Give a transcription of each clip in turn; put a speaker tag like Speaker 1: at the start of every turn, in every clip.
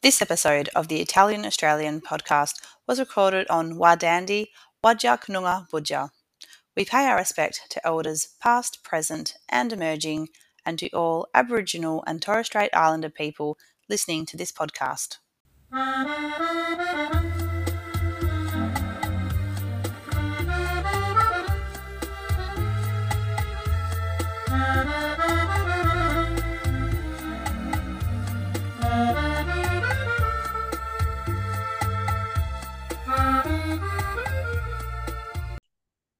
Speaker 1: This episode of the Italian Australian podcast was recorded on Wadandi Whadjuk Noongar Boodja. We pay our respect to elders past, present, and emerging, and to all Aboriginal and Torres Strait Islander people listening to this podcast.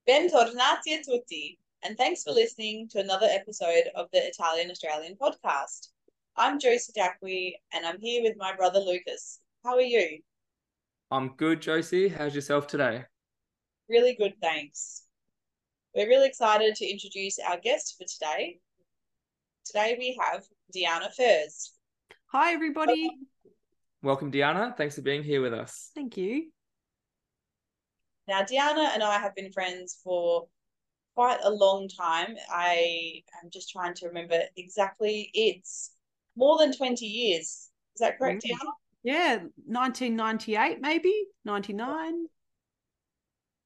Speaker 2: Bentornati a tutti, and thanks for listening to another episode of the Italian Australian podcast. I'm Josie Dacqui, and I'm here with my brother Lucas. How are you?
Speaker 3: I'm good, Josie. How's yourself today?
Speaker 2: Really good, thanks. We're really excited to introduce our guest for today. Today we have Deanna Furze.
Speaker 4: Hi, everybody.
Speaker 3: Welcome, Deanna. Thanks for being here with us.
Speaker 4: Thank you.
Speaker 2: Now, Deanna and I have been friends for quite a long time. I am just trying to remember exactly. It's more than 20 years. Is that correct,
Speaker 4: Mm.
Speaker 2: Deanna?
Speaker 4: Yeah, 1998, maybe 99.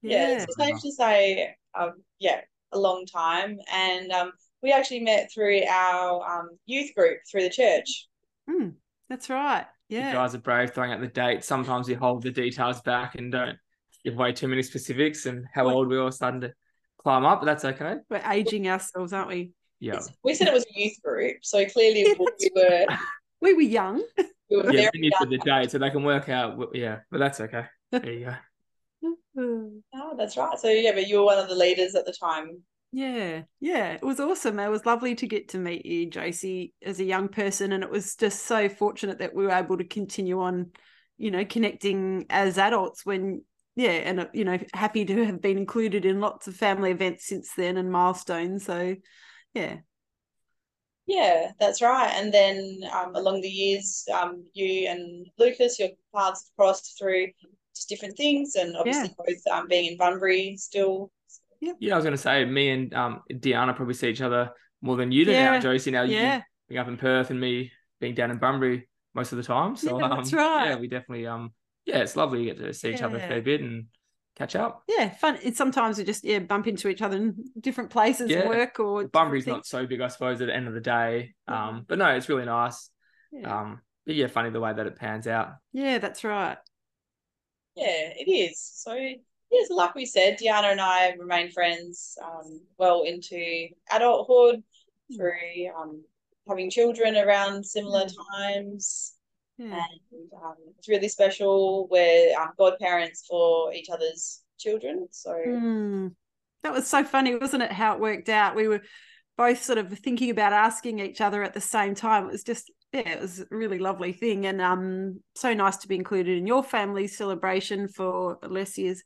Speaker 2: Yeah, it's safe to say, um, yeah, a long time. And um, we actually met through our um, youth group through the church.
Speaker 4: Mm, that's right.
Speaker 3: You
Speaker 4: Yeah.
Speaker 3: guys are brave throwing out the date. Sometimes you hold the details back and don't give away too many specifics and how old we're all starting to climb up, but that's okay.
Speaker 4: We're aging ourselves, aren't we?
Speaker 3: Yeah.
Speaker 2: It's- We said it was a youth group, so clearly we were
Speaker 4: We were young.
Speaker 2: we were
Speaker 3: Yeah,
Speaker 2: very
Speaker 3: we for the date so they can work out. Yeah, but that's okay. There you go.
Speaker 2: Oh, that's right. So yeah, but you were one of the leaders at the time.
Speaker 4: Yeah, yeah, it was awesome. It was lovely to get to meet you, Josie, as a young person, and it was just so fortunate that we were able to continue on, you know, connecting as adults. When, yeah, and uh, you know, happy to have been included in lots of family events since then and milestones. So, yeah,
Speaker 2: Yeah, that's right. And then um, along the years, um, you and Lucas, your paths have crossed through just different things, and obviously both um, being in Bunbury still.
Speaker 3: Yeah, yeah I was going to say, me and um, Deanna probably see each other more than you do now,
Speaker 4: Yeah,
Speaker 3: Josie. Now
Speaker 4: yeah.
Speaker 3: you being up in Perth and me being down in Bunbury most of the time. So
Speaker 4: Yeah, that's
Speaker 3: um,
Speaker 4: right.
Speaker 3: Yeah, we definitely um yeah, it's lovely to get to see each other a fair bit and catch up.
Speaker 4: yeah, fun. It's sometimes we just yeah bump into each other in different places,
Speaker 3: Yeah.
Speaker 4: work or different
Speaker 3: Bunbury's not so big, I suppose, at the end of the day.
Speaker 4: Yeah.
Speaker 3: Um, but no, it's really nice.
Speaker 4: Yeah.
Speaker 3: Um, but yeah, funny the way that it pans out.
Speaker 4: yeah, that's right.
Speaker 2: Yeah, it is. So yes, like we said, Deanna and I remain friends um, well into adulthood through um, having children around similar times.
Speaker 4: Yeah.
Speaker 2: and um, it's really special. We're um, godparents for each other's children. So
Speaker 4: Mm. That was so funny, wasn't it? How it worked out. We were both sort of thinking about asking each other at the same time. It was just, yeah, it was a really lovely thing. And um, so nice to be included in your family's celebration for Alessia's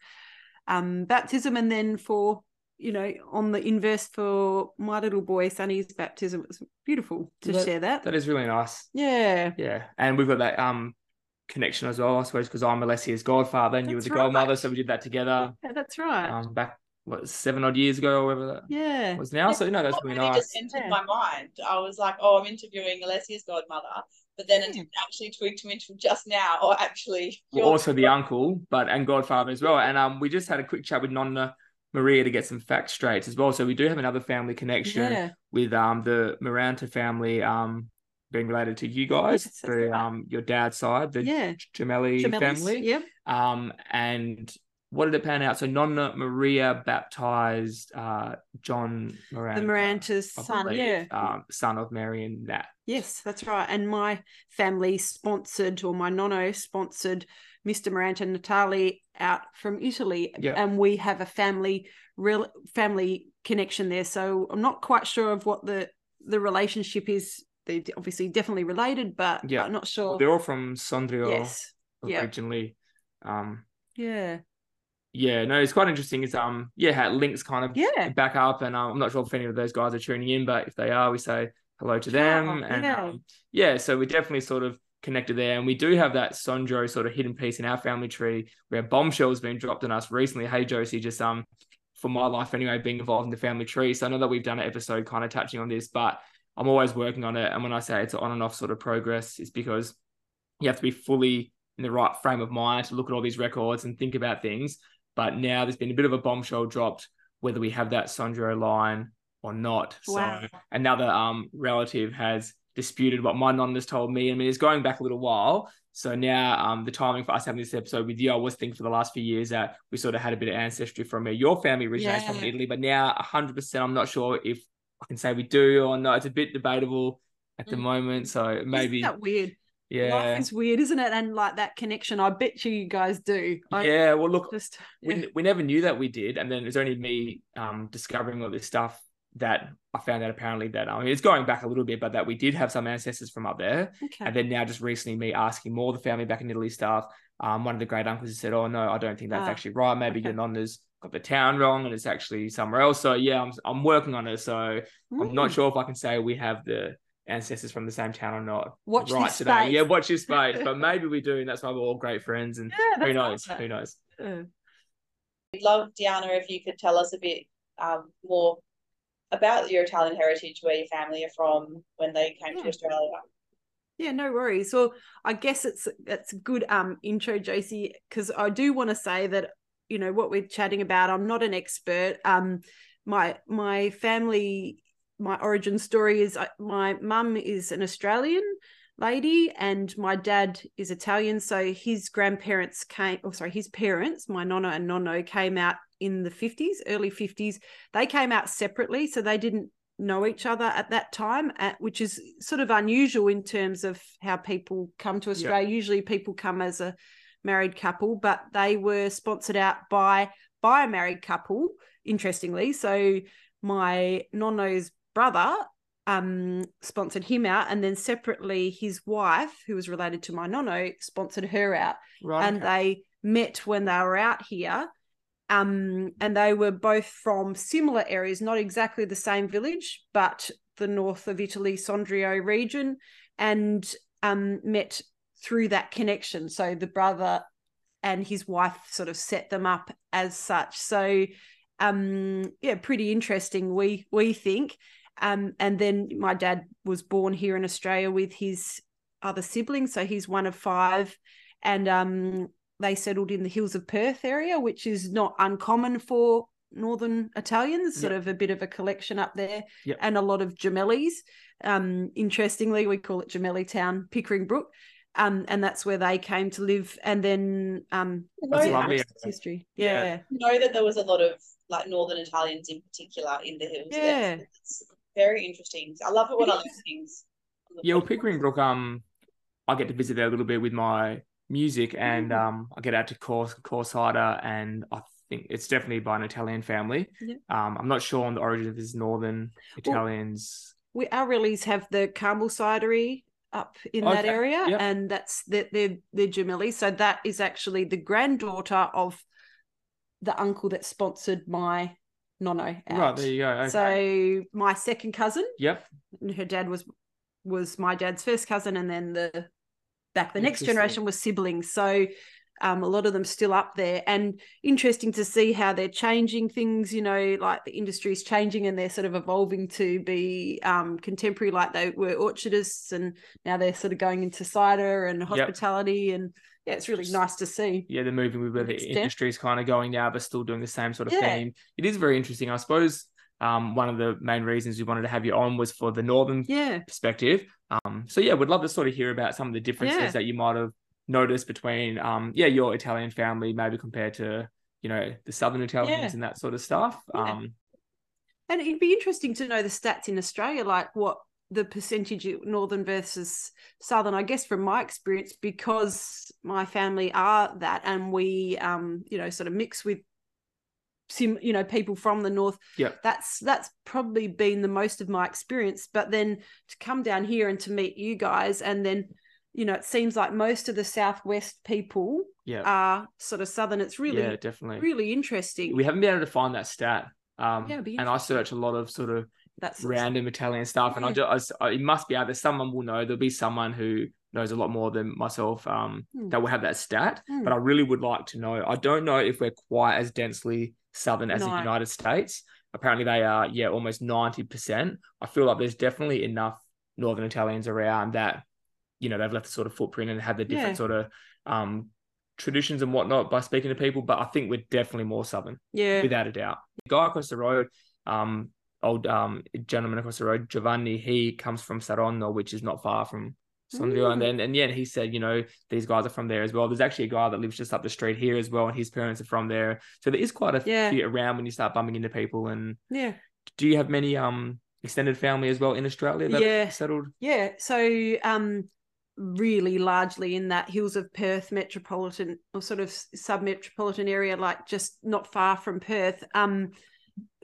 Speaker 4: um, baptism and then for, you know, on the inverse for my little boy, Sonny's baptism. It was beautiful to
Speaker 3: That-
Speaker 4: share that.
Speaker 3: That is really nice.
Speaker 4: yeah.
Speaker 3: Yeah, and we've got that um connection as well, I suppose, because I'm Alessia's godfather and you were
Speaker 4: That's
Speaker 3: the
Speaker 4: right.
Speaker 3: godmother, so we did that together
Speaker 4: Yeah, that's right.
Speaker 3: um back what seven odd years ago or whatever that
Speaker 4: yeah.
Speaker 3: was now. So no, that's
Speaker 2: what
Speaker 3: really
Speaker 2: really
Speaker 3: nice.
Speaker 2: just entered
Speaker 4: Yeah.
Speaker 2: my mind. I was like, oh, I'm interviewing Alessia's godmother. But then it didn't actually tweak to me until just now, or actually,
Speaker 3: Well, also the uncle, but and godfather as well. And um, we just had a quick chat with Nonna Maria to get some facts straight as well. So we do have another family connection
Speaker 4: Yeah.
Speaker 3: with um the Miranda family um being related to you guys
Speaker 4: Yes,
Speaker 3: through
Speaker 4: right.
Speaker 3: um your dad's side, the
Speaker 4: Yeah.
Speaker 3: Giumelli
Speaker 4: Giumellis,
Speaker 3: family.
Speaker 4: Yep.
Speaker 3: Um, and what did it pan out? So Nonna Maria baptized uh John Miranda,
Speaker 4: The Miranta's son. Yeah.
Speaker 3: um, son of Mary and Nat.
Speaker 4: Yes, that's right. And my family sponsored, or my nonno sponsored, Mr. Maranta and Natali out from Italy,
Speaker 3: Yeah.
Speaker 4: and we have a family real family connection there. So I'm not quite sure of what the the relationship is. They're obviously definitely related, but
Speaker 3: Yeah.
Speaker 4: I'm not sure.
Speaker 3: They're all from Sondrio
Speaker 4: yes. yeah.
Speaker 3: originally. Um,
Speaker 4: Yeah.
Speaker 3: yeah, no, it's quite interesting. It's um, yeah, how it links kind of
Speaker 4: Yeah.
Speaker 3: back up, and um, I'm not sure if any of those guys are tuning in, but if they are, we say hello to them, and
Speaker 4: yeah.
Speaker 3: um, yeah, so we're definitely sort of connected there, and we do have that Sondro sort of hidden piece in our family tree where bombshells been dropped on us recently. Hey, Josie, just um, for my life anyway, being involved in the family tree. So I know that we've done an episode kind of touching on this, but I'm always working on it, and when I say it's an on and off sort of progress, it's because you have to be fully in the right frame of mind to look at all these records and think about things. But now there's been a bit of a bombshell dropped whether we have that Sondrio line or not.
Speaker 4: Wow.
Speaker 3: So another um relative has disputed what my non has told me. I mean, it's going back a little while. So now um the timing for us having this episode with you, I was thinking for the last few years that we sort of had a bit of ancestry from where your family originates from. Italy, but now hundred percent I'm not sure if I can say we do or not. It's a bit debatable at the
Speaker 2: Mm.
Speaker 3: moment. So maybe
Speaker 4: Isn't that weird?
Speaker 3: yeah.
Speaker 4: Life is weird, isn't it? And like that connection, I bet you you guys do. I
Speaker 3: yeah, well look,
Speaker 4: just
Speaker 3: we, we never knew that we did and then it was only me um discovering all this stuff that i found out apparently that i mean it's going back a little bit but that we did have some ancestors from up there.
Speaker 4: Okay.
Speaker 3: and then now just recently me asking more of the family back in italy stuff. Um one of the great uncles said oh no i don't think that's
Speaker 4: Ah,
Speaker 3: actually right. Maybe
Speaker 4: okay.
Speaker 3: your nonna's got the town wrong and it's actually somewhere else. So yeah i'm, I'm working on it. So i'm not
Speaker 4: Mm.
Speaker 3: sure if i can say we have the ancestors from the same town or not
Speaker 4: Watch
Speaker 3: right
Speaker 4: this
Speaker 3: today
Speaker 4: space.
Speaker 3: yeah watch your space. But maybe we do and that's why we're all great friends and
Speaker 4: Yeah,
Speaker 3: who knows who knows.
Speaker 4: Uh,
Speaker 2: We'd love, Deanna, if you could tell us a bit um, more about your Italian heritage, where your family are from, when they came
Speaker 4: Yeah.
Speaker 2: to Australia.
Speaker 4: Yeah, no worries. Well, I guess it's it's a good um intro, Josie, because I do want to say that you know what we're chatting about. I'm not an expert. Um, my my family, my origin story is I, my mum is an Australian lady and my dad is Italian. So his grandparents came, oh sorry, his parents, my nonna and nonno, came out in the 50s, early 50s. They came out separately, so they didn't know each other at that time, which is sort of unusual in terms of how people come to Australia. Usually people come as a married couple, but they were sponsored out by by a married couple, interestingly. So my nonno's brother um sponsored him out and then separately his wife who was related to my nonno sponsored her out
Speaker 3: right
Speaker 4: and they met when they were out here um and they were both from similar areas not exactly the same village but the north of italy sondrio region and um met through that connection. So the brother and his wife sort of set them up as such. So um yeah pretty interesting we we think. Um and then my dad was born here in australia with his other siblings so he's one of five. And um they settled in the hills of perth area which is not uncommon for northern italians sort
Speaker 3: Yep.
Speaker 4: of a bit of a collection up there
Speaker 3: Yep.
Speaker 4: and a lot of Giumellis um interestingly we call it Giumelli town pickering brook um and that's where they came to live and then um
Speaker 2: That's
Speaker 4: yeah,
Speaker 3: lovely.
Speaker 4: history
Speaker 3: Yeah.
Speaker 4: yeah
Speaker 2: know that there was a lot of like Northern Italians in particular in the hills.
Speaker 4: Yeah.
Speaker 2: That's, it's very interesting. I love it when I learn
Speaker 4: is.
Speaker 2: things.
Speaker 3: Yeah, well. Pickering Brook, um, I get to visit there a little bit with my music, and
Speaker 4: Mm.
Speaker 3: um, I get out to course course cider, and I think it's definitely by an Italian family.
Speaker 4: Yeah.
Speaker 3: Um, I'm not sure on the origin of this northern
Speaker 4: Well,
Speaker 3: Italians.
Speaker 4: we our rallies have the Carmel cidery up in that area,
Speaker 3: yep.
Speaker 4: and that's the the the Giumelli. So that is actually the granddaughter of the uncle that sponsored my nonno out.
Speaker 3: Right there you go. Okay.
Speaker 4: So my second cousin,
Speaker 3: yep.
Speaker 4: and her dad was was my dad's first cousin, and then the back the next generation was siblings. So um, a lot of them still up there, and interesting to see how they're changing things. You know, like the industry is changing, and they're sort of evolving to be um, contemporary, like they were orchardists, and now they're sort of going into cider and hospitality, and yeah, it's really nice to see.
Speaker 3: Yeah, they're moving with where the industry is kind of going now, but still doing the same sort of
Speaker 4: Yeah.
Speaker 3: theme. It is very interesting. I suppose um, one of the main reasons we wanted to have you on was for the northern
Speaker 4: Yeah,
Speaker 3: perspective. Um, so yeah, we'd love to sort of hear about some of the differences
Speaker 4: Yeah.
Speaker 3: that you might have noticed between, um, yeah, your Italian family maybe compared to you know the southern Italians
Speaker 4: Yeah.
Speaker 3: and that sort of stuff. Um,
Speaker 4: And it'd be interesting to know the stats in Australia, like what the percentage of northern versus southern. I guess from my experience, because my family are that, and we, um, you know, sort of mix with, sim, you know, people from the north.
Speaker 3: yeah
Speaker 4: That's that's probably been the most of my experience. But then to come down here and to meet you guys, and then, you know, it seems like most of the southwest people
Speaker 3: yeah,
Speaker 4: are sort of southern. It's really,
Speaker 3: yeah, definitely.
Speaker 4: really interesting.
Speaker 3: We haven't been able to find that stat. Um,
Speaker 4: Yeah,
Speaker 3: and I search a lot of sort of
Speaker 4: That's
Speaker 3: random Italian stuff, and I just I, it must be out there. Someone will know. There'll be someone who knows a lot more than myself um,
Speaker 4: Hmm.
Speaker 3: that will have that stat.
Speaker 4: Hmm.
Speaker 3: But I really would like to know. I don't know if we're quite as densely southern as
Speaker 4: No.
Speaker 3: the United States. Apparently, they are. Yeah, almost ninety percent. I feel like there's definitely enough northern Italians around that you know they've left a sort of footprint and had the different
Speaker 4: Yeah.
Speaker 3: sort of um traditions and whatnot by speaking to people. But I think we're definitely more southern,
Speaker 4: Yeah.
Speaker 3: without a doubt. The guy across the road, um, old um gentleman across the road, Giovanni, he comes from Saronno, which is not far from And
Speaker 4: Mm.
Speaker 3: then and yeah, he said, you know, these guys are from there as well. There's actually a guy that lives just up the street here as well, and his parents are from there. So there is quite a
Speaker 4: Yeah.
Speaker 3: few around when you start bumping into people. And
Speaker 4: Yeah.
Speaker 3: do you have many um extended family as well in Australia that
Speaker 4: Yeah.
Speaker 3: settled?
Speaker 4: Yeah. So um really largely in that hills of Perth metropolitan or sort of sub metropolitan area, like just not far from Perth. Um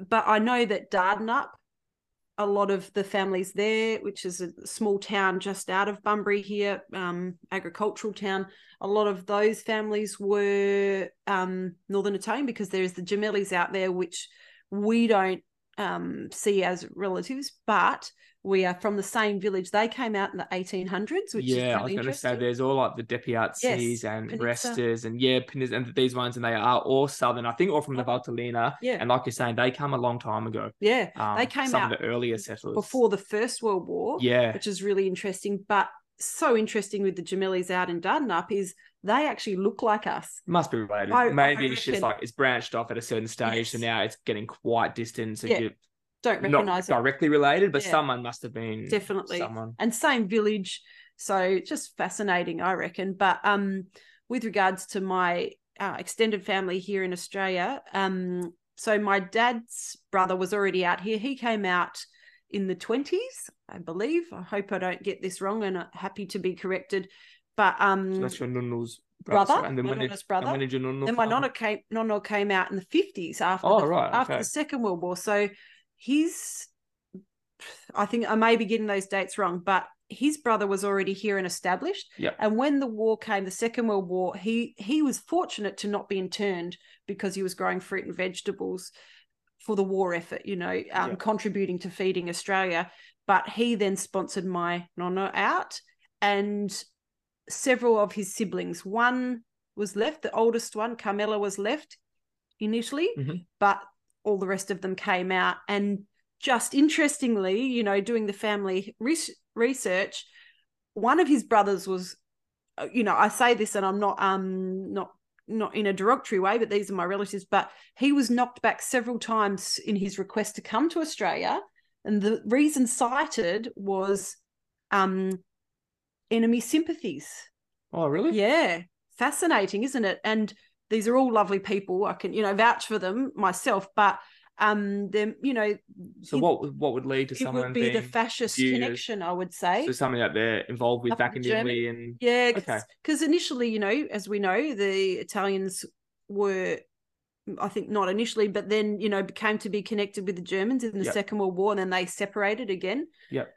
Speaker 4: but I know that Dardanup, a lot of the families there, which is a small town just out of Bunbury here, um, agricultural town, a lot of those families were um, Northern Italian because there's the Giumellis out there, which we don't um, see as relatives, but we are from the same village. They came out in the 1800s, which
Speaker 3: yeah,
Speaker 4: is
Speaker 3: I was going to say there's all like the Depiazzi's
Speaker 4: Yes,
Speaker 3: and
Speaker 4: Pinizza.
Speaker 3: Restas and yeah, Pinis and these ones, and they are all southern. I think all from the Valtellina.
Speaker 4: Yeah.
Speaker 3: And like you're saying, they come a long time ago.
Speaker 4: Yeah,
Speaker 3: Um,
Speaker 4: they came
Speaker 3: some
Speaker 4: out
Speaker 3: of the earlier settlers
Speaker 4: before the First World War.
Speaker 3: Yeah,
Speaker 4: which is really interesting. But so interesting with the Giumellis out in Dardanup is they actually look like us.
Speaker 3: must be related.
Speaker 4: I- I
Speaker 3: Maybe it's just like it's branched off at a certain stage, so now it's getting quite distant. So
Speaker 4: Yeah,
Speaker 3: you're
Speaker 4: Don't
Speaker 3: not
Speaker 4: recognize it
Speaker 3: directly related, but
Speaker 4: Yeah.
Speaker 3: someone must have been
Speaker 4: definitely,
Speaker 3: someone.
Speaker 4: and same village. So just fascinating, I reckon. But um, with regards to my uh, extended family here in Australia, um, so my dad's brother was already out here. He came out in the twenties, I believe. I hope I don't get this wrong, and uh, happy to be corrected. But um,
Speaker 3: So that's your nunnu's
Speaker 4: brother,
Speaker 3: sorry, and then
Speaker 4: my
Speaker 3: when
Speaker 4: nonna's brother.
Speaker 3: and when did your
Speaker 4: then my nonna came nonna came out in the fifties after
Speaker 3: Oh,
Speaker 4: the,
Speaker 3: right,
Speaker 4: after
Speaker 3: okay.
Speaker 4: the Second World War. So his I think I may be getting those dates wrong, but his brother was already here and established.
Speaker 3: Yep.
Speaker 4: And when the war came, the Second World War, he he was fortunate to not be interned because he was growing fruit and vegetables for the war effort, you know, um, contributing to feeding Australia. But he then sponsored my nonna out, and several of his siblings. One was left, the oldest one, Carmela, was left initially,
Speaker 3: Mhm.
Speaker 4: but all the rest of them came out. And just interestingly, you know, doing the family res- research, one of his brothers was, uh, you know, I say this and I'm not, um, not not in a derogatory way, but these are my relatives. But he was knocked back several times in his request to come to Australia, and the reason cited was um, enemy sympathies.
Speaker 3: Oh, really?
Speaker 4: Yeah, fascinating, isn't it? And these are all lovely people. I can, you know, vouch for them myself. But um, them, you know,
Speaker 3: So
Speaker 4: it-
Speaker 3: what would- what would lead to
Speaker 4: it
Speaker 3: someone
Speaker 4: would be the fascist connection, I would say.
Speaker 3: so something that they're involved with back
Speaker 4: in.
Speaker 3: Italy and
Speaker 4: Yeah,
Speaker 3: Okay.
Speaker 4: because initially, you know, as we know, the Italians were, I think, not initially, but then you know, became to be connected with the Germans in the
Speaker 3: Yep.
Speaker 4: Second World War, and then they separated again.
Speaker 3: Yep.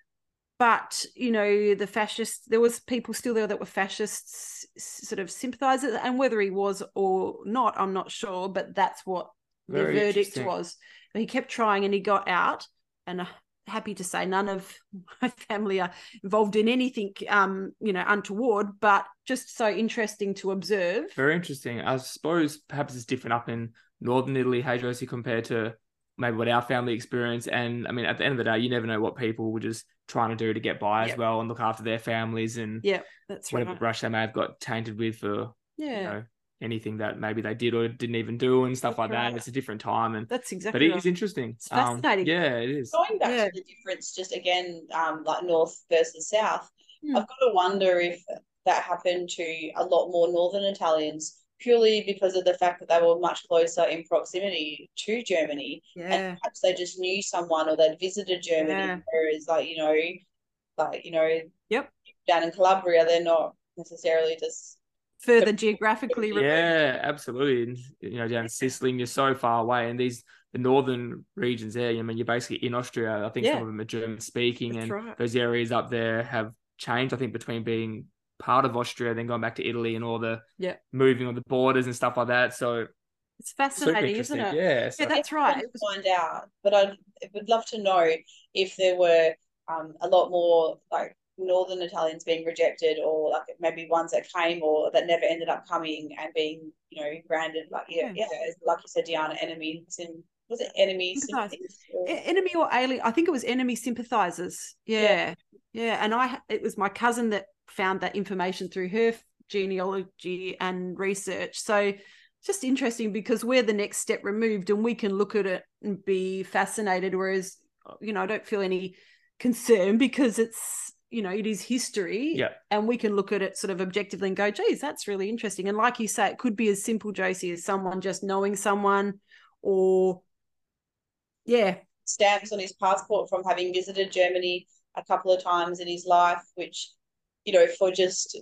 Speaker 4: But you know, the fascists, there was people still there that were fascists, sort of sympathizers, and whether he was or not, I'm not sure. But that's what
Speaker 3: Very
Speaker 4: the verdict was. But he kept trying, and he got out. And uh, happy to say, none of my family are involved in anything, um, you know, untoward. But just so interesting to observe.
Speaker 3: Very interesting. I suppose perhaps it's different up in northern Italy, hey Josie, compared to maybe what our family experienced. And I mean, at the end of the day, you never know what people were just trying to do to get by
Speaker 4: Yep.
Speaker 3: as well and look after their families and
Speaker 4: Yeah, that's
Speaker 3: whatever
Speaker 4: right.
Speaker 3: brush they may have got tainted with for
Speaker 4: Yeah,
Speaker 3: you know anything that maybe they did or didn't even do and stuff
Speaker 4: That's
Speaker 3: like that. It's a different time and
Speaker 4: that's
Speaker 3: but
Speaker 4: exactly
Speaker 3: it
Speaker 4: right.
Speaker 3: is interesting.
Speaker 4: It's
Speaker 3: Um,
Speaker 4: fascinating.
Speaker 3: yeah, it is.
Speaker 2: Going back
Speaker 4: Yeah.
Speaker 2: to the difference, just again, um, like north versus south,
Speaker 4: Hmm.
Speaker 2: I've got to wonder if that happened to a lot more northern Italians purely because of the fact that they were much closer in proximity to Germany,
Speaker 4: Yeah,
Speaker 2: and perhaps they just knew someone or they'd visited Germany.
Speaker 4: Yeah.
Speaker 2: Whereas, like you know, like you know,
Speaker 4: Yep.
Speaker 2: down in Calabria, they're not necessarily just
Speaker 4: further geographically. removed.
Speaker 3: Yeah, absolutely. And you know, down in Sicily, and you're so far away, and these the northern regions there. I mean, you're basically in Austria. I think
Speaker 4: Yeah.
Speaker 3: some of them are German speaking,
Speaker 4: That's
Speaker 3: and
Speaker 4: right.
Speaker 3: those areas up there have changed. I think between being part of Austria, then going back to Italy, and all the
Speaker 4: Yeah.
Speaker 3: moving of the borders and stuff like that. So
Speaker 4: It's fascinating, isn't it?
Speaker 3: Yeah, so-
Speaker 4: Yeah, that's right.
Speaker 2: want
Speaker 4: It was-
Speaker 2: to find out, but I would love to know if there were um, a lot more like northern Italians being rejected, or like maybe ones that came or that never ended up coming and being, you know, branded like yeah,
Speaker 4: Yeah.
Speaker 2: yeah, like you said, Deanna, enemies and was it enemies?
Speaker 4: Sympathize. E- enemy or alien i think it was enemy sympathizers yeah.
Speaker 2: Yeah.
Speaker 4: yeah and i it was my cousin that found that information through her genealogy and research. So just interesting because we're the next step removed and we can look at it and be fascinated. Whereas, you know, I don't feel any concern because it's, you know, it is history.
Speaker 3: Yeah.
Speaker 4: And we can look at it sort of objectively and go, geez, that's really interesting. And like you say, it could be as simple, Josie, as someone just knowing someone or, yeah.
Speaker 2: Stamps on his passport from having visited Germany a couple of times in his life, which, you know, for just,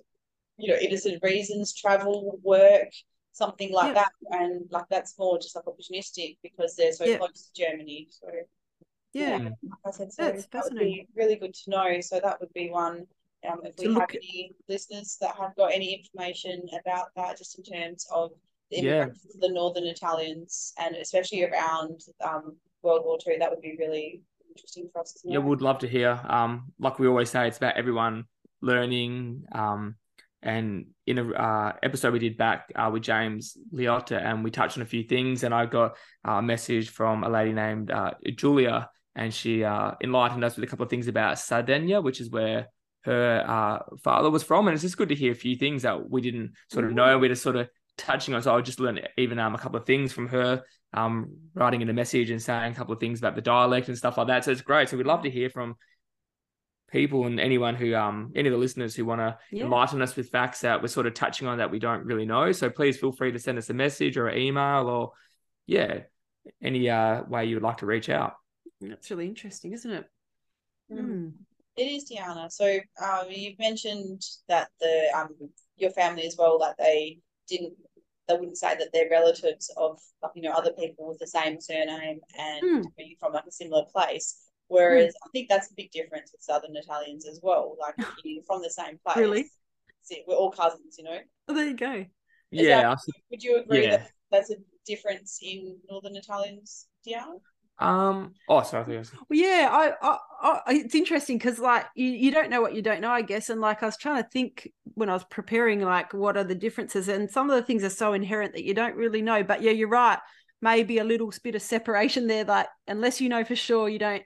Speaker 2: you know, innocent reasons, travel, work, something like
Speaker 4: Yeah.
Speaker 2: that. And like that's more just like opportunistic because they're so
Speaker 4: Yeah.
Speaker 2: close to Germany. So
Speaker 4: Yeah.
Speaker 2: Like I said, so
Speaker 4: That's
Speaker 2: that would be really good to know. So that would be one. Um, if we have
Speaker 4: look at-
Speaker 2: any listeners that have got any information about that, just in terms of the
Speaker 3: Yeah.
Speaker 2: of the Northern Italians and especially around um, World War Two, that would be really interesting for us to know.
Speaker 3: Yeah, would love to hear. Um, like we always say, it's about everyone learning. Um, and in a uh, episode we did back uh, with James Liotta, and we touched on a few things. And I got uh, a message from a lady named uh, Julia, and she uh, enlightened us with a couple of things about Sardinia, which is where her uh, father was from. And it's just good to hear a few things that we didn't sort of know. We're just sort of touching on. So I just learned even um, a couple of things from her, um, writing in a message and saying a couple of things about the dialect and stuff like that. So it's great. So we'd love to hear from people and anyone who um any of the listeners who want to
Speaker 4: Yeah.
Speaker 3: enlighten us with facts that we're sort of touching on that we don't really know. So please feel free to send us a message or an email or yeah, any uh way you would like to reach out.
Speaker 4: That's really interesting, isn't it?
Speaker 2: Mm.
Speaker 4: Mm.
Speaker 2: It is Deanna. So um, you've mentioned that the um your family as well that they didn't they wouldn't say that they're relatives of like you know other people with the same surname and
Speaker 4: Mm.
Speaker 2: being from like a similar place. Whereas I think that's a big difference with Southern Italians as well. Like you're from the same place.
Speaker 4: Really?
Speaker 2: See, we're all cousins, you know.
Speaker 4: Oh, there you go.
Speaker 2: Is
Speaker 3: yeah,
Speaker 2: that-
Speaker 3: I s-
Speaker 2: Would you agree
Speaker 3: Yeah.
Speaker 2: that that's a difference in Northern Italians, Deanna?
Speaker 3: um oh sorry, I think I was-
Speaker 4: Well, yeah, I, I, I it's interesting because like you, you don't know what you don't know, I guess. And like I was trying to think when I was preparing, like what are the differences? And some of the things are so inherent that you don't really know. But yeah, you're right. Maybe a little bit of separation there. That unless you know for sure, you don't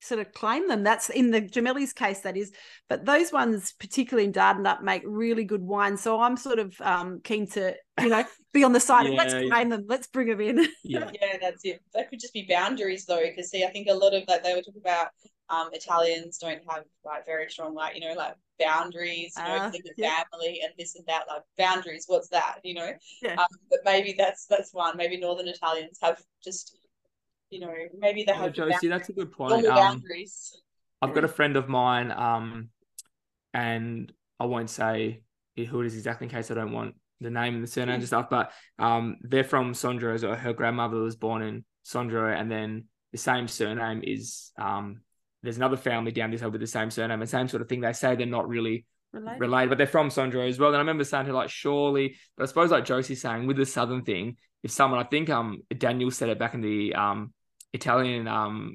Speaker 4: sort of claim them. That's in the Giumelli's case, that is. But those ones, particularly in Dardanup, make really good wine. So I'm sort of um, keen to, you know, be on the side of let's
Speaker 3: Yeah.
Speaker 4: claim them, let's bring them in.
Speaker 3: yeah.
Speaker 2: Yeah, that's it. That could just be boundaries though, because see, I think a lot of like they were talking about um Italians don't have like very strong like you know like boundaries, you know, within the
Speaker 4: yeah.
Speaker 2: family and this and that. Like boundaries, what's that? You know,
Speaker 4: Yeah.
Speaker 2: um, but maybe that's that's one. Maybe Northern Italians have just you know maybe they
Speaker 3: Yeah,
Speaker 2: have
Speaker 3: Josie, that's a good point. Um. I've got a friend of mine, um, and I won't say who it is exactly in case I don't want the name and the surname and stuff, but um, they're from Sondro. So her grandmother was born in Sondro, and then the same surname is um, there's another family down this way with the same surname and same sort of thing. They say they're not really
Speaker 4: Related.
Speaker 3: related, but they're from Sondro as well. And I remember saying to her, like, surely, but I suppose like Josie's saying with the Southern thing, if someone, I think um Daniel said it back in the um Italian um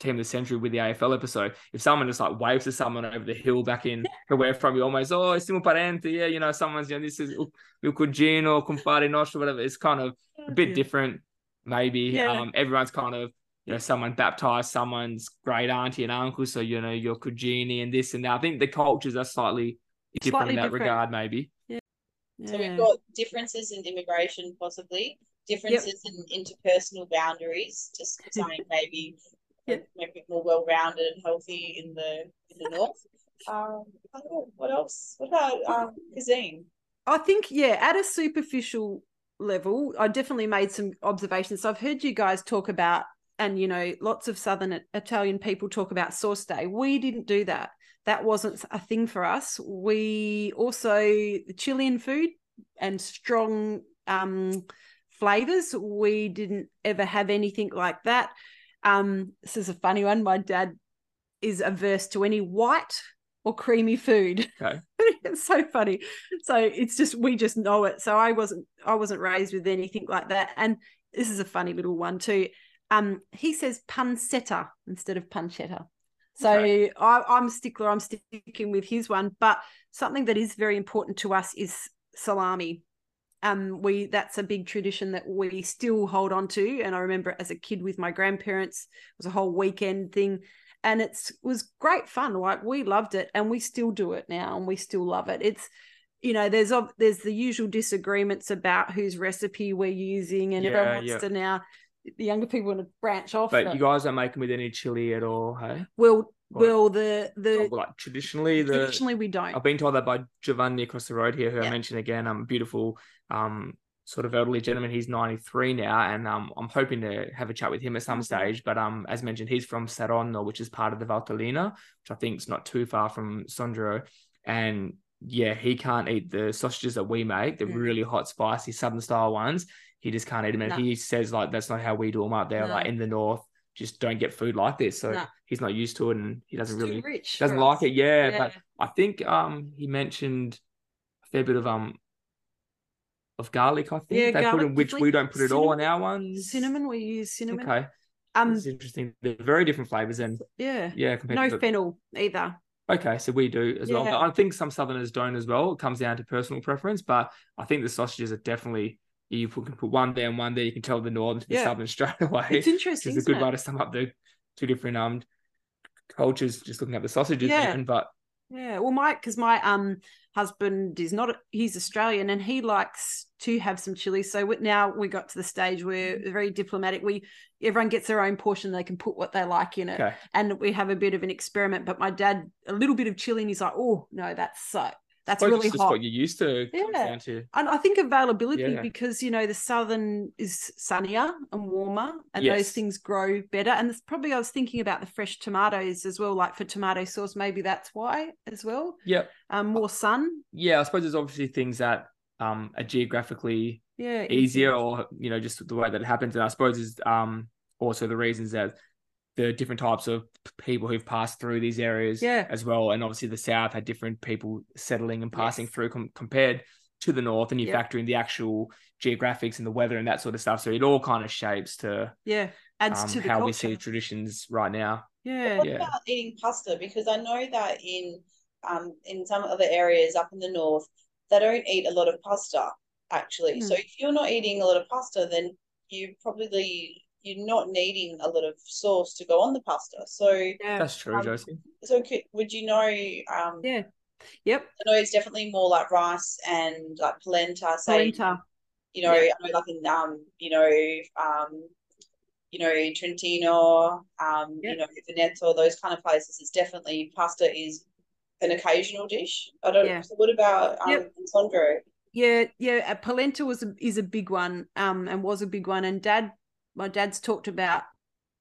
Speaker 3: team of the century with the AFL episode, if someone just like waves to someone over the hill back in where from, you almost, oh, siamo parenti, yeah, you know, someone's, you know, this is il il cugino, compare nostro, whatever. It's kind of a bit
Speaker 4: Yeah.
Speaker 3: different, maybe.
Speaker 4: Yeah.
Speaker 3: Um, everyone's kind of, you know, someone baptized someone's great auntie and uncle, so you know, your cugini and this and that. I think the cultures are slightly different
Speaker 4: Slightly
Speaker 3: in that
Speaker 4: different.
Speaker 3: regard, maybe. Yeah.
Speaker 2: So
Speaker 4: Yeah.
Speaker 2: we've got differences in immigration, possibly differences in interpersonal boundaries. Just saying, maybe
Speaker 4: Yep.
Speaker 2: maybe more well-rounded and healthy in the in the north. Um, know, what else? What about um, cuisine?
Speaker 4: I think, yeah, at a superficial level, I definitely made some observations. So I've heard you guys talk about, and you know, lots of Southern Italian people talk about sauce day. We didn't do that. That wasn't a thing for us. We also the Chilean food and strong um flavors. We didn't ever have anything like that. Um, this is a funny one. My dad is averse to any white or creamy food.
Speaker 3: Okay.
Speaker 4: it's so funny. So it's just we just know it. So I wasn't I wasn't raised with anything like that. And this is a funny little one too. Um, he says pancetta instead of pancetta. So
Speaker 3: Okay.
Speaker 4: I, I'm a stickler. I'm sticking with his one. But something that is very important to us is salami. Um, we that's a big tradition that we still hold on to. And I remember as a kid with my grandparents, it was a whole weekend thing. and it's was great fun. Like we loved it, and we still do it now, and we still love it. It's you know, there's there's the usual disagreements about whose recipe we're using, and
Speaker 3: Yeah,
Speaker 4: everyone wants
Speaker 3: yeah.
Speaker 4: to now. The younger people want to branch off.
Speaker 3: But you guys aren't making with any chili at all, hey?
Speaker 4: will Will the the
Speaker 3: like traditionally, the
Speaker 4: traditionally we don't.
Speaker 3: I've been told that by Giovanni across the road here, who I mentioned again. Um, beautiful, um, sort of elderly gentleman. He's ninety three now, and um, I'm hoping to have a chat with him at some stage. But um, as mentioned, he's from Saronno, which is part of the Valtellina, which I think is not too far from Sondrio, and yeah, he can't eat the sausages that we make, the
Speaker 4: Mm.
Speaker 3: really hot, spicy southern style ones. He just can't eat them, and
Speaker 4: No.
Speaker 3: he says like that's not how we do them up there, like in the north. Just don't get food like this, so
Speaker 4: No.
Speaker 3: he's not used to it, and he doesn't
Speaker 4: It's
Speaker 3: really
Speaker 4: rich.
Speaker 3: doesn't like
Speaker 4: us.
Speaker 3: it. Yeah,
Speaker 4: Yeah.
Speaker 3: but I think um he mentioned a fair bit of um of garlic. I think
Speaker 4: Yeah,
Speaker 3: they put in which we don't put it all in our ones.
Speaker 4: cinnamon. We use cinnamon.
Speaker 3: Okay,
Speaker 4: Um,
Speaker 3: it's interesting. They're very different flavors, and
Speaker 4: yeah.
Speaker 3: yeah,
Speaker 4: No
Speaker 3: to
Speaker 4: fennel either.
Speaker 3: Okay, so we do as well. I think some Southerners don't as well. It comes down to personal preference, but I think the sausages are definitely you can put one there and one there. You can tell the northern to the
Speaker 4: Yeah.
Speaker 3: southern straight away.
Speaker 4: It's interesting.
Speaker 3: It's a good
Speaker 4: it?
Speaker 3: way to sum up the two different um cultures. Just looking at the sausages,
Speaker 4: Yeah.
Speaker 3: even, but
Speaker 4: Yeah, well, my because my um husband is not he's Australian and he likes to have some chili. So now we got to the stage where
Speaker 3: Mm-hmm.
Speaker 4: very diplomatic. We everyone gets their own portion; they can put what they like in it,
Speaker 3: okay.
Speaker 4: and we have a bit of an experiment. But my dad, a little bit of chili, and he's like, "Oh no, that's so that's
Speaker 3: Suppose
Speaker 4: really
Speaker 3: it's just
Speaker 4: hot."
Speaker 3: what you're used to.
Speaker 4: Yeah.
Speaker 3: down to.
Speaker 4: And I think availability
Speaker 3: Yeah.
Speaker 4: because you know the southern is sunnier and warmer, and those things grow better. And it's probably I was thinking about the fresh tomatoes as well, like for tomato sauce, maybe that's why as well.
Speaker 3: Yep.
Speaker 4: Um, more sun,
Speaker 3: Yeah, I suppose there's obviously things that um are geographically
Speaker 4: yeah,
Speaker 3: easier or you know just the way that it happens and i suppose is um also the reasons that the different types of people who've passed through these areas
Speaker 4: Yeah.
Speaker 3: as well and obviously the south had different people settling and passing
Speaker 4: Yes.
Speaker 3: through com- compared to the north and you
Speaker 4: Yep.
Speaker 3: factor in the actual geographics and the weather and that sort of stuff so it all kind of shapes to
Speaker 4: yeah, adds
Speaker 3: um,
Speaker 4: to the
Speaker 3: how
Speaker 4: culture.
Speaker 3: we see traditions right now
Speaker 4: Yeah,
Speaker 2: What
Speaker 3: Yeah.
Speaker 2: about eating pasta? Because I know that in um in some other areas up in the north, they don't eat a lot of pasta actually.
Speaker 4: Hmm.
Speaker 2: So if you're not eating a lot of pasta, then you probably you're not needing a lot of sauce to go on the pasta. So
Speaker 4: yeah,
Speaker 3: that's true
Speaker 2: Um,
Speaker 3: josie
Speaker 2: so could, would you know um
Speaker 4: yeah, yep.
Speaker 2: I know it's definitely more like rice and like polenta, say
Speaker 4: Polenta.
Speaker 2: you know,
Speaker 4: Yeah.
Speaker 2: I know like in um, you know, um, you know, Trentino, um,
Speaker 4: Yep.
Speaker 2: you know, Veneto, those kind of places, it's definitely pasta is an occasional dish. I don't
Speaker 4: Yeah.
Speaker 2: so what about um
Speaker 4: Yep.
Speaker 2: Sandro?
Speaker 4: Yeah, yeah. uh, Polenta was a, is a big one, um, and was a big one. And Dad, my dad's talked about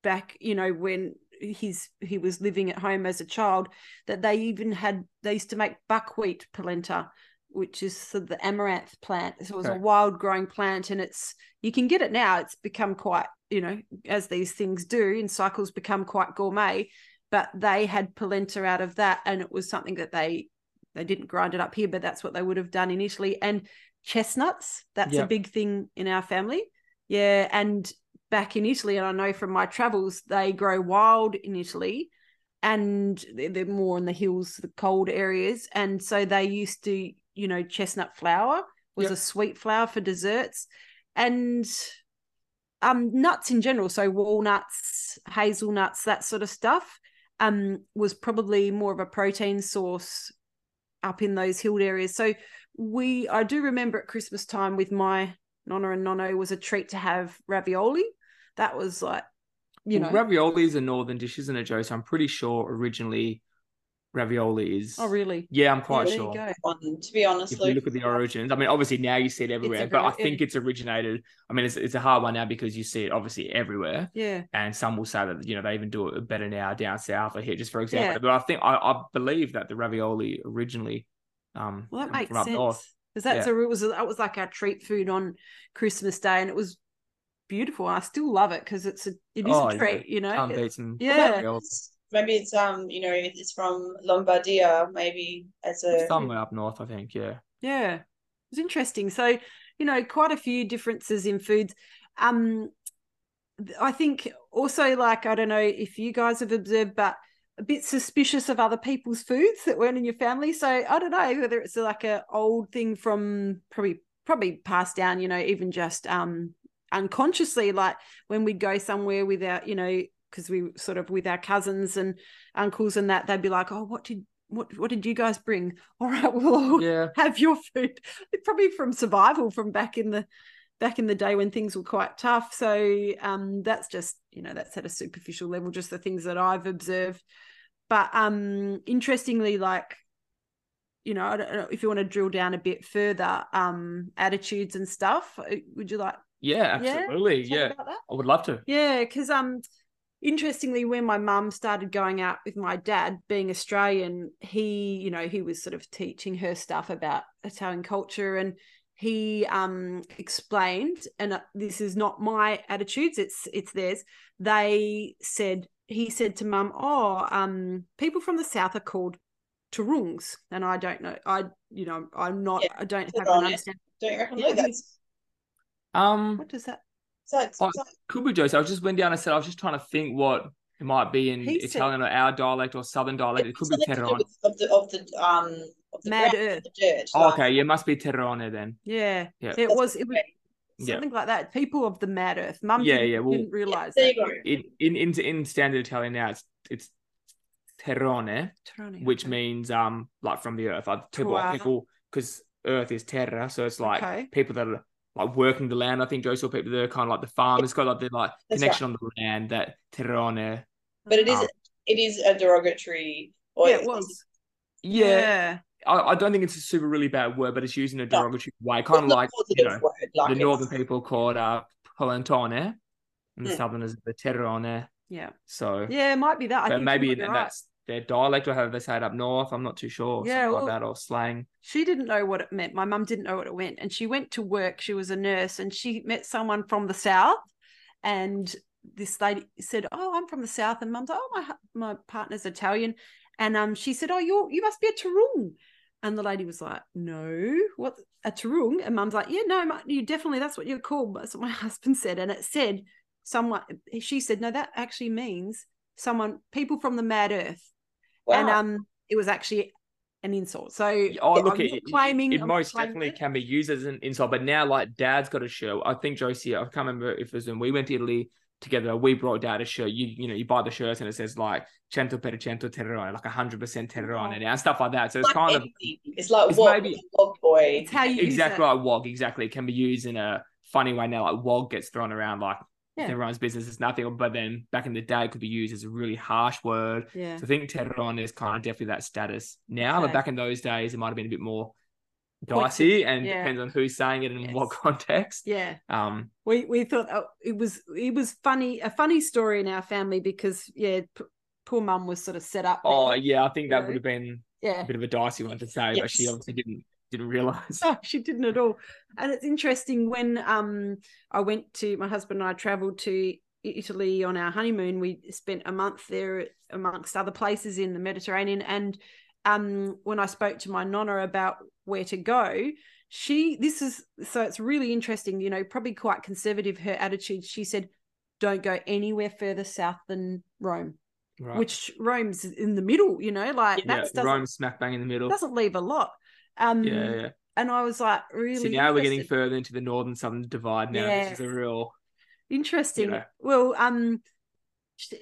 Speaker 4: back, you know, when he's he was living at home as a child, that they even had they used to make buckwheat polenta, which is sort of the amaranth plant. So it was a wild growing plant, and it's you can get it now. It's become quite, you know, as these things do, in cycles become quite gourmet. But they had polenta out of that, and it was something that they they didn't grind it up here, but that's what they would have done in Italy. And chestnuts, that's
Speaker 3: Yeah.
Speaker 4: a big thing in our family. Yeah. And back in Italy, and I know from my travels, they grow wild in Italy and they're more in the hills, the cold areas. And so they used to, you know, chestnut flour was
Speaker 3: Yep.
Speaker 4: a sweet flour for desserts. And um nuts in general, so walnuts, hazelnuts, that sort of stuff, um, was probably more of a protein source up in those hilled areas. So we I do remember at Christmas time with my nonna and nonno was a treat to have ravioli. That was like, you know,
Speaker 3: Well, ravioli is a northern dish isn't it joe so i'm pretty sure originally ravioli is
Speaker 4: oh really?
Speaker 3: yeah i'm quite
Speaker 4: there you
Speaker 3: sure
Speaker 4: go.
Speaker 2: One, to be honest,
Speaker 3: if you look at the origins, I mean, obviously now you see it everywhere, but I
Speaker 4: everywhere,
Speaker 3: think it's originated. I mean, it's, it's a hard one now because you see it obviously everywhere,
Speaker 4: Yeah.
Speaker 3: and some will say that you know they even do it better now down south or here, just for example.
Speaker 4: Yeah.
Speaker 3: But I think I, I believe that the ravioli originally, um,
Speaker 4: Well, that makes
Speaker 3: from up
Speaker 4: sense. Because that's
Speaker 3: Yeah.
Speaker 4: a it was that was like our treat food on Christmas Day, and it was beautiful. I still love it because it's a it is
Speaker 3: Oh,
Speaker 4: a
Speaker 3: yeah.
Speaker 4: you know.
Speaker 3: Can't beat some
Speaker 4: yeah.
Speaker 2: maybe it's um, you know, it's from Lombardia, maybe as a
Speaker 3: somewhere up north, I think. Yeah,
Speaker 4: Yeah, it was interesting. So, you know, quite a few differences in foods. Um, I think also, like, I don't know if you guys have observed, but a bit suspicious of other people's foods that weren't in your family. So I don't know whether it's like a old thing from probably probably passed down. You know, even just um unconsciously, like when we'd go somewhere without, you know. because we sort of with our cousins and uncles and that they'd be like, "Oh, what did what what did you guys bring? All right, we'll all
Speaker 3: Yeah.
Speaker 4: have your food." Probably from survival from back in the back in the day when things were quite tough. So um, that's just you know that's at a superficial level, just the things that I've observed. But um, interestingly, like you know, I don't know if you want to drill down a bit further, um, attitudes and stuff. uh, Would you like?
Speaker 3: Yeah,
Speaker 4: Yeah,
Speaker 3: absolutely.
Speaker 4: talk
Speaker 3: Yeah. I would love to.
Speaker 4: Yeah, because um, interestingly, when my mum started going out with my dad, being Australian, he, you know, he was sort of teaching her stuff about Italian culture, and he um explained, and uh, this is not my attitudes; it's it's theirs. They said he said to mum, "Oh, um, people from the south are called." Turungs, and I don't know. I, you know, I'm not.
Speaker 2: Yeah,
Speaker 4: I don't have an understanding.
Speaker 2: Don't you reckon?
Speaker 4: Yeah,
Speaker 2: that's
Speaker 3: Um,
Speaker 4: What does that?
Speaker 2: so. It's,
Speaker 3: Oh,
Speaker 2: so-
Speaker 3: could be Josie. I just went down and said I was just trying to think what it might be in
Speaker 4: He said-
Speaker 3: Italian or our dialect or Southern dialect. It could be
Speaker 2: something to do
Speaker 3: terrone.
Speaker 2: with- of the of the um of the
Speaker 4: Mad
Speaker 2: ground,
Speaker 4: Earth.
Speaker 2: the dirt.
Speaker 3: Oh,
Speaker 2: like-
Speaker 3: okay, yeah, it must be terrone then.
Speaker 4: Yeah,
Speaker 3: Yeah.
Speaker 4: it was. It was.
Speaker 2: great.
Speaker 3: Yeah.
Speaker 4: something like that. People of the Mad Earth. Mum
Speaker 3: Yeah,
Speaker 4: didn't,
Speaker 3: yeah, well-
Speaker 4: didn't realize
Speaker 2: There
Speaker 4: that.
Speaker 2: you go.
Speaker 3: In in in, in standard Italian now, it's it's terrone,
Speaker 4: Terrone,
Speaker 3: which
Speaker 4: okay.
Speaker 3: means um like from the earth, like to
Speaker 4: Terroir.
Speaker 3: people because Earth is terra, so it's like
Speaker 4: Okay.
Speaker 3: people that are like working the land. I think Joe saw people that are kind of like the farmers, got like the like
Speaker 2: That's
Speaker 3: connection on the land that terrone.
Speaker 2: But it is
Speaker 3: Um,
Speaker 2: it is a derogatory. Or
Speaker 4: yeah, it was.
Speaker 3: Yeah, I, I don't think it's a super really bad word, but it's used in a
Speaker 2: No.
Speaker 3: derogatory way,
Speaker 2: It's
Speaker 3: kind of like you know
Speaker 2: word, like
Speaker 3: the
Speaker 2: it's-
Speaker 3: northern people called uh polentone, and the
Speaker 2: Mm.
Speaker 3: southerners the terrone.
Speaker 4: Yeah,
Speaker 3: So,
Speaker 4: yeah, it might be that. I
Speaker 3: but
Speaker 4: think
Speaker 3: maybe
Speaker 4: you're
Speaker 3: that-
Speaker 4: right.
Speaker 3: Their dialect or how they say it up north. I'm not too sure.
Speaker 4: Yeah, well-
Speaker 3: like that or slang.
Speaker 4: She didn't know what it meant. My mum didn't know what it meant, and she went to work. She was a nurse, and she met someone from the south, and this lady said, "Oh, I'm from the south," and mum's like, "Oh, my my partner's Italian," and um, she said, "Oh, you you must be a Turung," and the lady was like, "No, what a Turung?" And mum's like, "Yeah, no, you definitely that's what you're called." That's what my husband said, and it said someone. She said, "No, that actually means someone people from the Mad Earth,"
Speaker 2: Wow.
Speaker 4: and um, it was actually an insult. So
Speaker 3: Oh,
Speaker 4: I'm
Speaker 3: look,
Speaker 4: not
Speaker 3: it, it-
Speaker 4: claiming
Speaker 3: it
Speaker 4: I'm
Speaker 3: most
Speaker 4: claiming
Speaker 3: definitely
Speaker 4: it.
Speaker 3: can be used as an insult. But now, like, Dad's got a shirt. I think Josie, I can't remember if it was when we went to Italy together. We brought Dad a shirt. You, you know, you buy the shirts and it says like "cento per cento terrone," like hundred percent terrone, and stuff like that. So it's
Speaker 2: like
Speaker 3: kind of
Speaker 2: anything. it's like
Speaker 3: it's
Speaker 2: wog,
Speaker 3: maybe-
Speaker 2: wog boy.
Speaker 4: It's how you use
Speaker 3: exactly
Speaker 4: it.
Speaker 3: like wog. Exactly, it can be used in a funny way now. Like wog gets thrown around like
Speaker 4: Yeah.
Speaker 3: everyone's business is nothing. But then back in the day, it could be used as a really harsh word.
Speaker 4: Yeah.
Speaker 3: So I think terrone is kind of definitely that status now.
Speaker 4: Okay.
Speaker 3: But back in those days, it might have been a bit more dicey and
Speaker 4: yeah.
Speaker 3: depends on who's saying it and in what context.
Speaker 4: Yeah.
Speaker 3: Um,
Speaker 4: We we thought oh, it was it was funny a funny story in our family because yeah, p- poor mum was sort of set up.
Speaker 3: oh
Speaker 4: there.
Speaker 3: yeah, I think that would have been
Speaker 4: yeah.
Speaker 3: a bit of a dicey one to say, but she obviously didn't didn't realize.
Speaker 4: No, she didn't at all. And it's interesting when um I went to my husband and I traveled to Italy on our honeymoon. We spent a month there amongst other places in the Mediterranean. And um when I spoke to my nonna about where to go, she this is so it's really interesting, you know, probably quite conservative her attitude. She said, Don't go anywhere further south than Rome,
Speaker 3: Right.
Speaker 4: which Rome's in the middle, you know, like
Speaker 3: yeah,
Speaker 4: that's
Speaker 3: Rome smack bang in the middle.
Speaker 4: doesn't leave a lot. Um
Speaker 3: Yeah, yeah.
Speaker 4: and I was like, really
Speaker 3: So now we're getting further into the northern southern divide now. This is a real
Speaker 4: interesting.
Speaker 3: know.
Speaker 4: Well, um,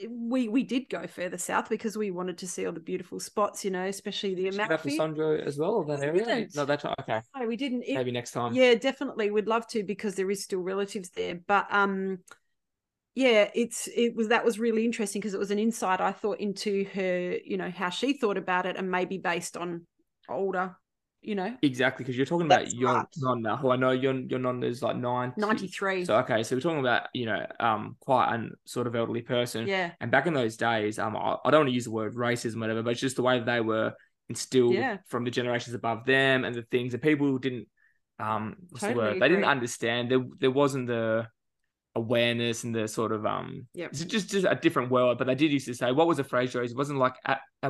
Speaker 4: we we did go further south because we wanted to see all the beautiful spots, you know, especially the
Speaker 3: we
Speaker 4: Amalfi.
Speaker 3: Sondro as well, that
Speaker 4: We
Speaker 3: area?
Speaker 4: didn't.
Speaker 3: No, that's okay.
Speaker 4: No, we didn't. It-
Speaker 3: Maybe next time.
Speaker 4: yeah, definitely. We'd love to because there is still relatives there. But um, yeah, it's it was that was really interesting because it was an insight I thought into her, you know, how she thought about it, and maybe based on older, you know,
Speaker 3: Exactly, because you're talking
Speaker 2: That's
Speaker 3: about your
Speaker 2: right.
Speaker 3: nonna, who I know your your nonna is like nine.
Speaker 4: ninety three.
Speaker 3: So okay, so we're talking about you know um quite an sort of elderly person.
Speaker 4: yeah,
Speaker 3: And back in those days, um, I, I don't want to use the word racism, or whatever, but it's just the way they were instilled
Speaker 4: Yeah.
Speaker 3: from the generations above them, and the things that people didn't, um, what's
Speaker 4: Totally
Speaker 3: the word? They didn't understand. There, there wasn't the awareness and the sort of um,
Speaker 4: yeah
Speaker 3: it's just just a different world. But they did used to say, what was the phrase, Josie? It wasn't like,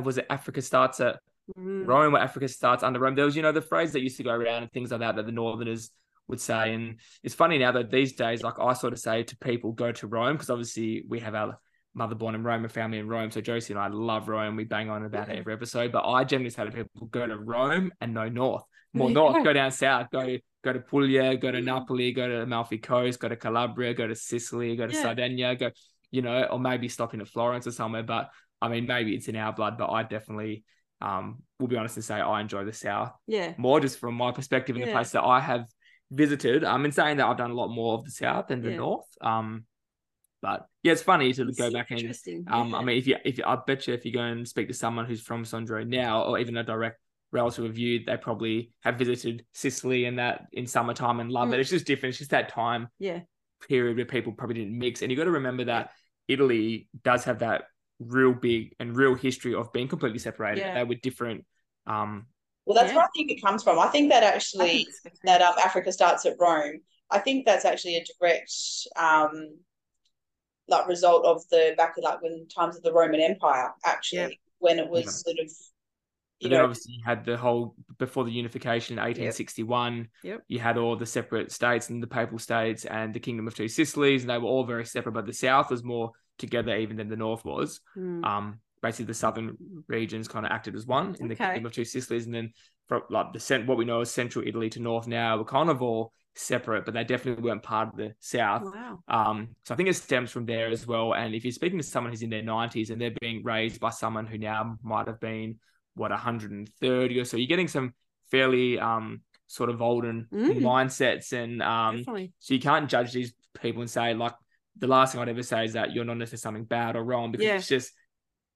Speaker 3: was it Africa starts at
Speaker 4: Mm.
Speaker 3: Rome, where Africa starts under Rome. There was, you know, the phrase that used to go around and things like that that the Northerners would say. And it's funny now that these days, like I sort of say to people, go to Rome because obviously we have our mother born in Rome, a family in Rome. So Josie and I love Rome. We bang on about it every episode. But I generally say to people, go to Rome and no north. More
Speaker 4: Yeah.
Speaker 3: north, go down south, go go to Puglia, go to Napoli, go to Amalfi Coast, go to Calabria, go to Sicily, go to
Speaker 4: Yeah.
Speaker 3: Sardinia, go you know, or maybe stopping at Florence or somewhere. But I mean, maybe it's in our blood, but I definitely um will be honest and say I enjoy the South
Speaker 4: Yeah.
Speaker 3: more just from my perspective in the
Speaker 4: Yeah.
Speaker 3: place that I have visited. I'm in saying that I've done a lot more of the South than the
Speaker 4: Yeah.
Speaker 3: North. Um, but yeah, it's funny to
Speaker 4: It's
Speaker 3: go back and um, I mean, if you, if you, I bet you, if you go and speak to someone who's from Sondro now, or even a direct relative of you, they probably have visited Sicily and that in summertime and love it.
Speaker 4: Mm.
Speaker 3: It's just different. It's just that time
Speaker 4: yeah.
Speaker 3: period where people probably didn't mix. And you got to remember that Italy does have that real big and real history of being completely separated.
Speaker 4: Yeah.
Speaker 3: They were different. Um,
Speaker 2: Well, that's
Speaker 4: Yeah.
Speaker 2: where I think it comes from. I think that actually
Speaker 4: think
Speaker 2: that um, Africa starts at Rome. I think that's actually a direct um, like result of the back of like when times of the Roman Empire. Actually, when it was
Speaker 3: Yeah.
Speaker 2: sort of you
Speaker 3: But then
Speaker 2: know
Speaker 3: obviously you had the whole before the unification in 1861.
Speaker 4: Yep.
Speaker 3: You had all the separate states and the papal states and the Kingdom of Two Sicilies, and they were all very separate. But the South was more together even than the North was.
Speaker 4: Mm.
Speaker 3: Um, basically the southern regions kind of acted as one in the Kingdom of Two Sicilies, and then from like the cent- what we know as Central Italy to North now were kind of all separate, but they definitely weren't part of the South.
Speaker 4: Wow.
Speaker 3: Um, so I think it stems from there as well. And if you're speaking to someone who's in their 90s and they're being raised by someone who now might have been what 130 or so, you're getting some fairly um sort of olden
Speaker 4: Mm.
Speaker 3: mindsets, and um, so you can't judge these people and say like the last thing I'd ever say is that you're not necessarily something bad or wrong because
Speaker 4: Yeah.
Speaker 3: it's just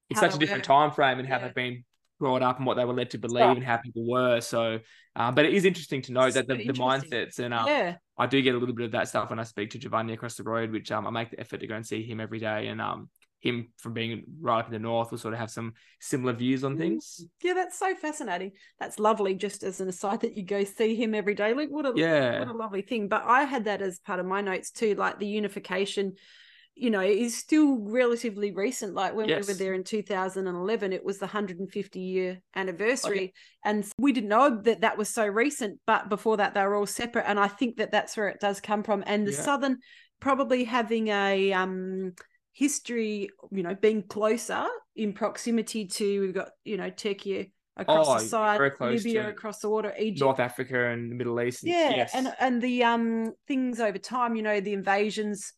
Speaker 3: it's
Speaker 4: How
Speaker 3: such a different
Speaker 4: were.
Speaker 3: time frame and how
Speaker 4: Yeah.
Speaker 3: they've been brought up and what they were led to believe and how people were. So, um, but it is interesting to note that the, the mindsets and um,
Speaker 4: yeah.
Speaker 3: I do get a little bit of that stuff when I speak to Giovanni across the road, which um, I make the effort to go and see him every day. And um, him from being right up in the north will sort of have some similar views on things.
Speaker 4: Yeah, that's so fascinating. That's lovely. Just as an aside, that you go see him every day. Like, what a
Speaker 3: Yeah.
Speaker 4: what a lovely thing. But I had that as part of my notes too. Like the unification, you know, is still relatively recent. Like when we were there in 2011, it was the 150 year
Speaker 3: Oh,
Speaker 4: anniversary, and we didn't know that that was so recent. But before that, they were all separate, and I think that that's where it does come from. And the
Speaker 3: Yeah.
Speaker 4: southern probably having a um history, you know, being closer in proximity to we've got you know Turkey across
Speaker 3: Oh,
Speaker 4: the side, Libya across the water, Egypt.
Speaker 3: North Africa and the Middle East. and-
Speaker 4: yeah,
Speaker 3: yes.
Speaker 4: and and the um things over time, you know, the invasions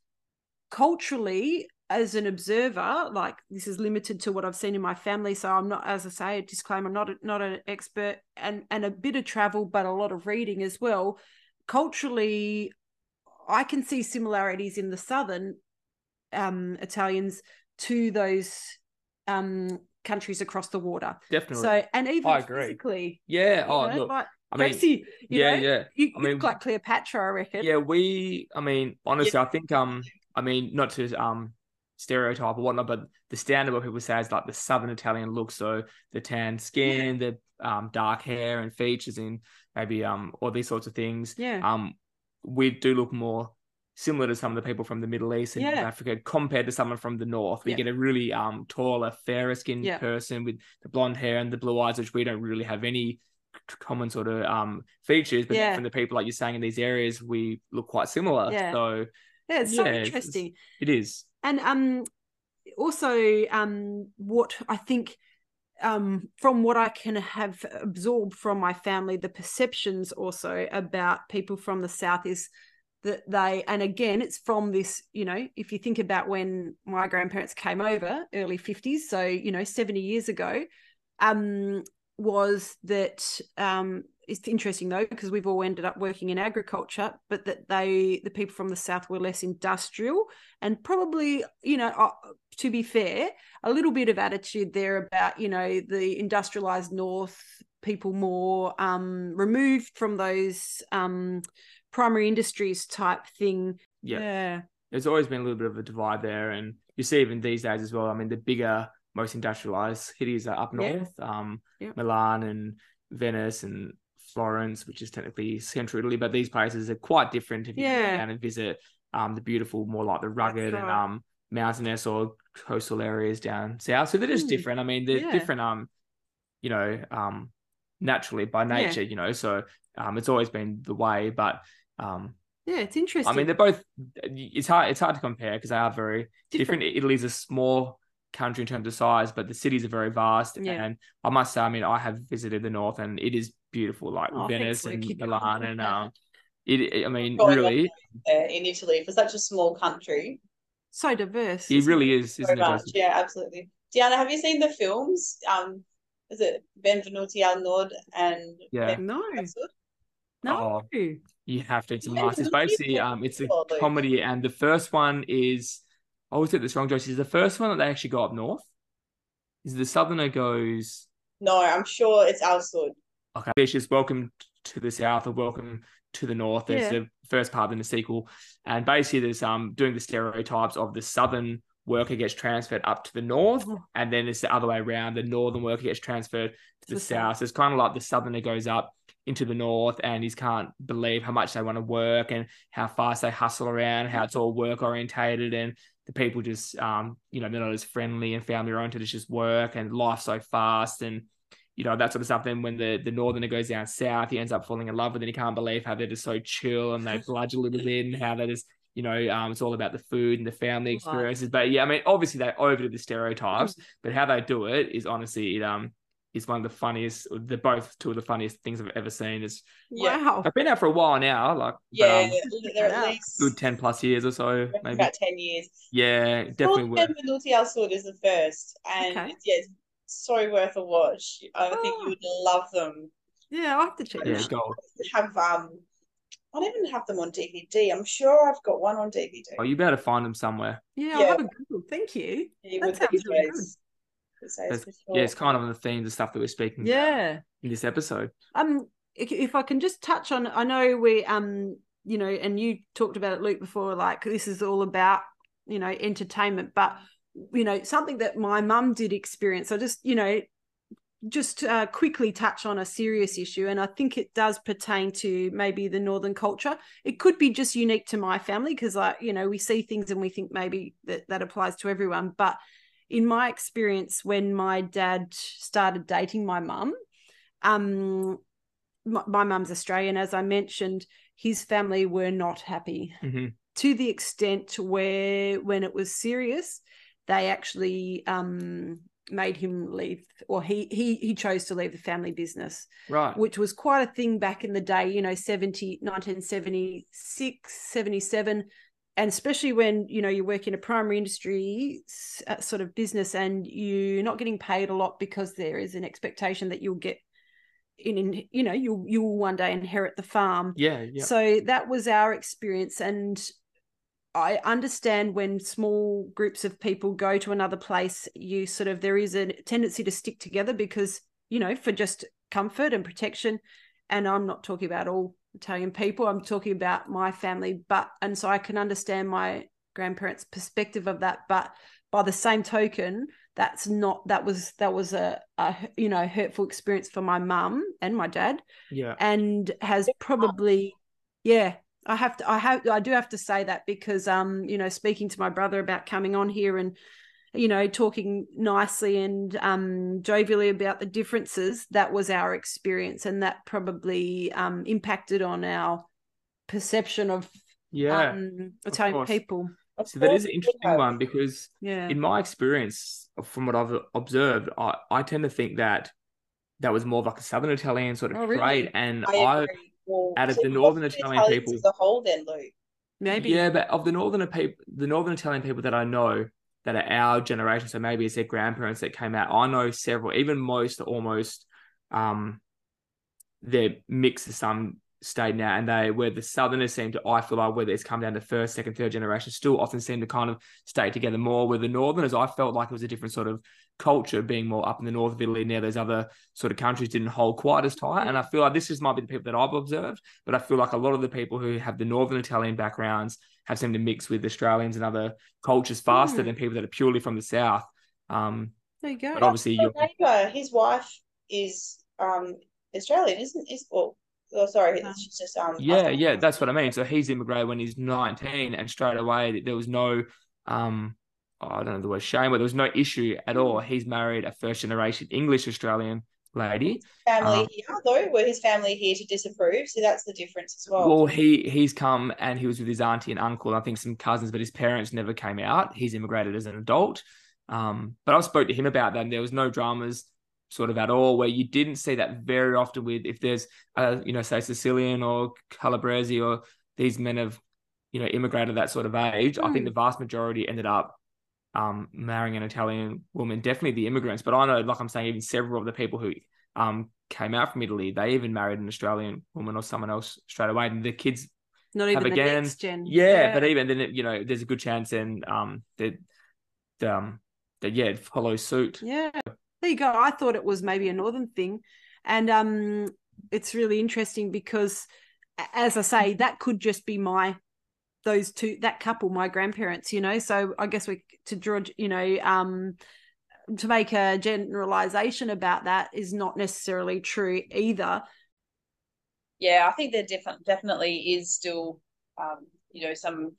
Speaker 4: culturally as an observer, like this is limited to what I've seen in my family. So I'm not, as I say, a disclaimer, not a, not an expert, and and a bit of travel, but a lot of reading as well. Culturally, I can see similarities in the southern um, Italians to those um, countries across the water.
Speaker 3: Definitely.
Speaker 4: So and even
Speaker 3: I agree.
Speaker 4: physically,
Speaker 3: yeah. Oh,
Speaker 4: know,
Speaker 3: look.
Speaker 4: like
Speaker 3: I mean, yeah,
Speaker 4: know,
Speaker 3: yeah.
Speaker 4: you,
Speaker 3: I mean,
Speaker 4: look like Cleopatra, I reckon.
Speaker 3: Yeah, we. I mean, honestly, I think. Um, I mean, not to um stereotype or whatnot, but the standard what people say is like the Southern Italian look. So the tan skin, the um dark hair and features, and maybe um all these sorts of things.
Speaker 4: Yeah.
Speaker 3: Um, we do look more similar to some of the people from the Middle East and
Speaker 4: Yeah.
Speaker 3: Africa compared to someone from the North. We
Speaker 4: Yeah.
Speaker 3: get a really um taller, fairer skinned
Speaker 4: Yeah.
Speaker 3: person with the blonde hair and the blue eyes, which we don't really have any common sort of um features. But
Speaker 4: Yeah.
Speaker 3: from the people like you're saying in these areas, we look quite similar.
Speaker 4: Yeah.
Speaker 3: So
Speaker 4: Yeah, it's so
Speaker 3: Yeah, it's-
Speaker 4: interesting.
Speaker 3: it is.
Speaker 4: And um also um what I think um from what I can have absorbed from my family, the perceptions also about people from the south is that they and again it's from this, you know, if you think about when my grandparents came over, early 50s, so you know, 70 years ago, um was that um it's interesting though because we've all ended up working in agriculture but that they the people from the south were less industrial and probably you know uh, to be fair a little bit of attitude there about you know the industrialized north people more um removed from those um primary industries type thing
Speaker 3: Yeah.
Speaker 4: yeah
Speaker 3: There's always been a little bit of a divide there, and you see even these days as well. I mean, the bigger, most industrialized cities are up
Speaker 4: Yeah.
Speaker 3: north, um,
Speaker 4: Yeah.
Speaker 3: Milan and Venice and Florence, which is technically central Italy, but these places are quite different if you
Speaker 4: Yeah.
Speaker 3: go down and visit um the beautiful, more like the rugged and um mountainous or coastal areas down south. So they're just
Speaker 4: Mm.
Speaker 3: different. I mean, they're
Speaker 4: Yeah.
Speaker 3: different. Um, you know, um, naturally by
Speaker 4: Yeah.
Speaker 3: nature. You know, so um, it's always been the way, but um.
Speaker 4: yeah it's interesting
Speaker 3: I mean, they're both. It's hard. It's hard to compare because they are very different. Italy's a small country in terms of size, but the cities are very vast.
Speaker 4: Yeah.
Speaker 3: And I must say, I mean, I have visited the north, and it is beautiful, like
Speaker 4: Oh,
Speaker 3: Venice
Speaker 4: thanks,
Speaker 3: and Milan, and um, it. I mean,
Speaker 2: Going
Speaker 3: really,
Speaker 2: in Italy for such a small country.
Speaker 4: So diverse. It
Speaker 3: really is,
Speaker 2: so
Speaker 3: isn't
Speaker 2: much.
Speaker 3: it?
Speaker 2: Yeah, absolutely. Deanna, have you seen the films? Um, is it Benvenuti al Nord and
Speaker 3: Yeah.
Speaker 4: it? No,
Speaker 2: Ben Sud?
Speaker 4: no.
Speaker 3: You have to. It's a
Speaker 2: Yeah,
Speaker 3: must. It's
Speaker 2: it's
Speaker 3: basically um, it's a comedy, and the first one is. I always get this wrong, Josie. Is the first one that they actually go up north? Is the southerner goes?
Speaker 2: No, I'm sure it's Al Sud.
Speaker 3: Okay, it's just welcome to the south or welcome to the north. It's
Speaker 4: Yeah.
Speaker 3: the first part in the sequel, and basically there's um doing the stereotypes of the southern worker gets transferred up to the north, and then it's the other way around. The northern worker gets transferred to the,
Speaker 4: the
Speaker 3: south.
Speaker 4: south.
Speaker 3: So it's kind of like the southerner goes up into the north, and he can't believe how much they want to work and how fast they hustle around, how it's all work orientated, and the people just um you know they're not as friendly and family oriented. It's just work and life so fast and you know, that sort of stuff. Then when the, the northerner goes down south, he ends up falling in love with it. And he can't believe how they're just so chill and they bludge a little bit and how they just, you know, um, it's all about the food and the family experiences. But yeah, I mean, obviously they overdo the stereotypes,
Speaker 4: Mm.
Speaker 3: but how they do it is honestly, it um is one of the funniest. They're both two of the funniest things I've ever seen. Is
Speaker 2: Yeah,
Speaker 4: Wow.
Speaker 3: I've been out for a while now, like but,
Speaker 2: yeah,
Speaker 3: um,
Speaker 2: they're at least
Speaker 3: good ten plus years or so, maybe.
Speaker 2: about ten years.
Speaker 3: Yeah, definitely.
Speaker 2: Called
Speaker 3: Worth.
Speaker 2: Benvenuti al Sud is the first, and
Speaker 4: Okay.
Speaker 2: it's, yeah, it's so worth a watch. I think
Speaker 4: Oh.
Speaker 2: you would love them.
Speaker 4: Yeah, I have to check
Speaker 3: Yeah,
Speaker 4: that.
Speaker 3: gold.
Speaker 2: Have um, I don't even have them on DVD. I'm sure I've got one on DVD.
Speaker 3: Oh, you better find them somewhere.
Speaker 4: Yeah,
Speaker 2: Yeah.
Speaker 4: I'll have a Google. Thank you.
Speaker 2: Yeah,
Speaker 4: that sounds really good.
Speaker 2: Days,
Speaker 3: Yeah, it's kind of on the themes of stuff that we're speaking about
Speaker 4: Yeah.
Speaker 3: in this episode.
Speaker 4: Um, if, if I can just touch on, I know we, um, you know, and you talked about it, Luke, before. Like this is all about, you know, entertainment, but you know, something that my mum did experience. I just, you know, just uh, quickly touch on a serious issue, and I think it does pertain to maybe the northern culture. It could be just unique to my family because, like, you know, we see things and we think maybe that that applies to everyone. But in my experience, when my dad started dating my mum, um, my, mum's Australian, as I mentioned, his family were not happy
Speaker 3: hmm
Speaker 4: to the extent where when it was serious, they actually um, made him leave, or he he he chose to leave the family business,
Speaker 3: Right.
Speaker 4: which was quite a thing back in the day. You know, 70, 1976, 77 and especially when you know you work in a primary industry uh, sort of business and you're not getting paid a lot because there is an expectation that you'll get in, in you know you'll you'll one day inherit the farm
Speaker 3: Yeah. Yeah.
Speaker 4: so that was our experience and i understand when small groups of people go to another place you sort of there is a tendency to stick together because you know for just comfort and protection and i'm not talking about all italian people i'm talking about my family but and so i can understand my grandparents perspective of that but by the same token that's not that was that was a, a you know hurtful experience for my mum and my dad
Speaker 3: yeah.
Speaker 4: and has probably yeah i have to i have i do have to say that because um you know speaking to my brother about coming on here and you know talking nicely and um jovially about the differences that was our experience and that probably um impacted on our perception of
Speaker 3: Yeah.
Speaker 4: um italian
Speaker 3: course.
Speaker 4: people
Speaker 2: Of
Speaker 3: so that
Speaker 2: course
Speaker 3: is an interesting
Speaker 2: have.
Speaker 3: one because
Speaker 4: yeah
Speaker 3: in my experience, from what I've observed, I, I tend to think that that was more of like a Southern Italian sort of
Speaker 4: Oh, really?
Speaker 3: trait, and
Speaker 2: I
Speaker 3: I.
Speaker 2: Well,
Speaker 3: out of
Speaker 2: so
Speaker 3: the Northern Italian
Speaker 2: Italians
Speaker 3: people-
Speaker 2: as a whole, then, Luke.
Speaker 4: maybe
Speaker 3: yeah, but of the Northern people, the Northern Italian people that I know that are our generation, so maybe it's their grandparents that came out. I know several, even most, almost, um, they're mixed to some state now, and they where the Southerners seem to, I feel like whether it's come down to first, second, third generation, still often seem to kind of stay together more. With the Northerners, I felt like it was a different sort of culture, being more up in the north of Italy. Now, those other sort of countries didn't hold quite as tight, and I feel like this just might be the people that I've observed, but I feel like a lot of the people who have the Northern Italian backgrounds have seemed to mix with Australians and other cultures faster
Speaker 4: Mm.
Speaker 3: than people that are purely from the south. Um,
Speaker 4: there you go
Speaker 3: but obviously,
Speaker 2: My
Speaker 3: you're,
Speaker 2: neighbour, his wife is um Australian, isn't is well oh sorry, she's just um
Speaker 3: yeah, yeah, that's what I mean. So he's immigrated when he's 19, and straight away there was no, um, I don't know the word shame, but there was no issue at all. He's married a first generation English Australian lady.
Speaker 2: family
Speaker 3: um,
Speaker 2: here though. Were his family here to disapprove? So that's the difference as well.
Speaker 3: Well, he he's come and he was with his auntie and uncle, and I think some cousins, but his parents never came out. He's immigrated as an adult. Um, but I spoke to him about that, and there was no dramas sort of at all, where you didn't see that very often with if there's uh, you know, say Sicilian or Calabrese or these men of you know, immigrated that sort of age. I think
Speaker 4: Mm.
Speaker 3: the vast majority ended up um, marrying an Italian woman, definitely the immigrants. But I know, like I'm saying, even several of the people who um, came out from Italy, they even married an Australian woman or someone else straight away. And the kids,
Speaker 4: Not even
Speaker 3: have
Speaker 4: the next gen.
Speaker 3: yeah, but even then, you know, there's a good chance then um, that, um, that yeah, it follows suit.
Speaker 4: Yeah. There you go. I thought it was maybe a northern thing. And um it's really interesting because as I say, that could just be my those two that couple, my grandparents, you know. So I guess we to draw, you know, um to make a generalization about that is not necessarily true either.
Speaker 2: yeah, I think there defi- definitely is still, um, you know, some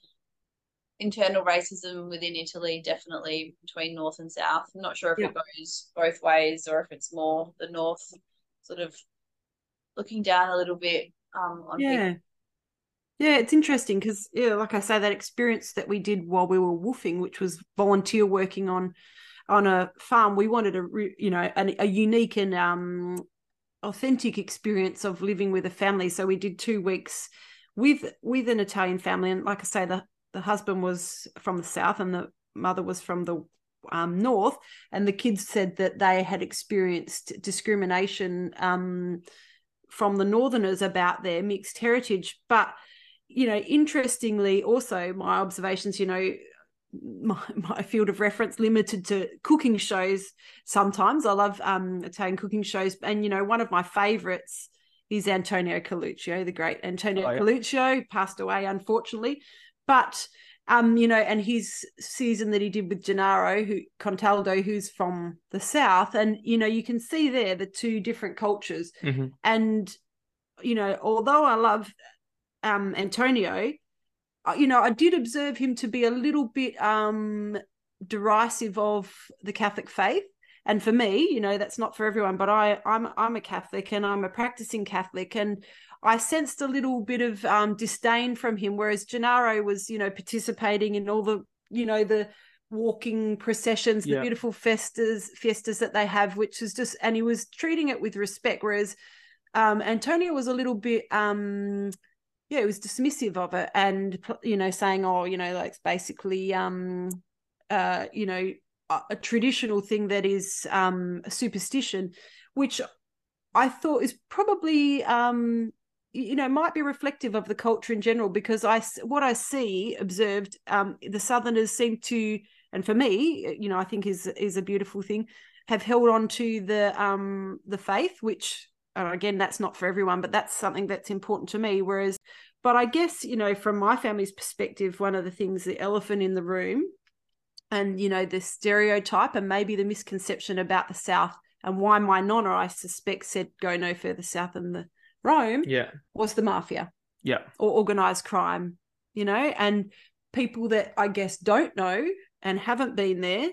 Speaker 2: internal racism within Italy, definitely between North and South. I'm not sure if it goes both ways or if it's more the North sort of looking down a little bit um, on people.
Speaker 4: Yeah. It's interesting because, yeah, like I say, that experience that we did while we were woofing, which was volunteer working on on a farm, we wanted a you know an, a unique and um authentic experience of living with a family. So we did two weeks with with an Italian family, and like I say, the the husband was from the south and the mother was from the um, north, and the kids said that they had experienced discrimination um, from the northerners about their mixed heritage, but you know, interestingly, also my observations, you know, my, my field of reference limited to cooking shows sometimes. I love um, Italian cooking shows. And, you know, one of my favorites is Antonio Carluccio, the great Antonio
Speaker 3: Oh, yeah.
Speaker 4: Carluccio, passed away, unfortunately. But, um, you know, and his season that he did with Gennaro, who Contaldo, who's from the South. And, you know, you can see there the two different cultures
Speaker 3: Mhm.
Speaker 4: and you know although i love um antonio uh, you know i did observe him to be a little bit um derisive of the catholic faith and for me you know that's not for everyone but i i'm i'm a catholic and i'm a practicing catholic and i sensed a little bit of um disdain from him whereas gennaro was you know participating in all the you know the walking processions the
Speaker 3: Yeah.
Speaker 4: beautiful festas fiestas that they have which is just and he was treating it with respect whereas um antonio was a little bit um yeah, he was dismissive of it and you know saying, oh, you know, like basically um uh you know a, a traditional thing that is um a superstition, which I thought is probably um you know might be reflective of the culture in general because I what I see observed um the Southerners seem to and for me you know I think is is a beautiful thing have held on to the um the faith which again that's not for everyone but that's something that's important to me whereas but I guess you know from my family's perspective one of the things the elephant in the room and you know the stereotype and maybe the misconception about the south and why my nonna I suspect said go no further south than the Rome
Speaker 3: Yeah.
Speaker 4: was the mafia
Speaker 3: Yeah.
Speaker 4: or organized crime, you know, and people that I guess don't know and haven't been there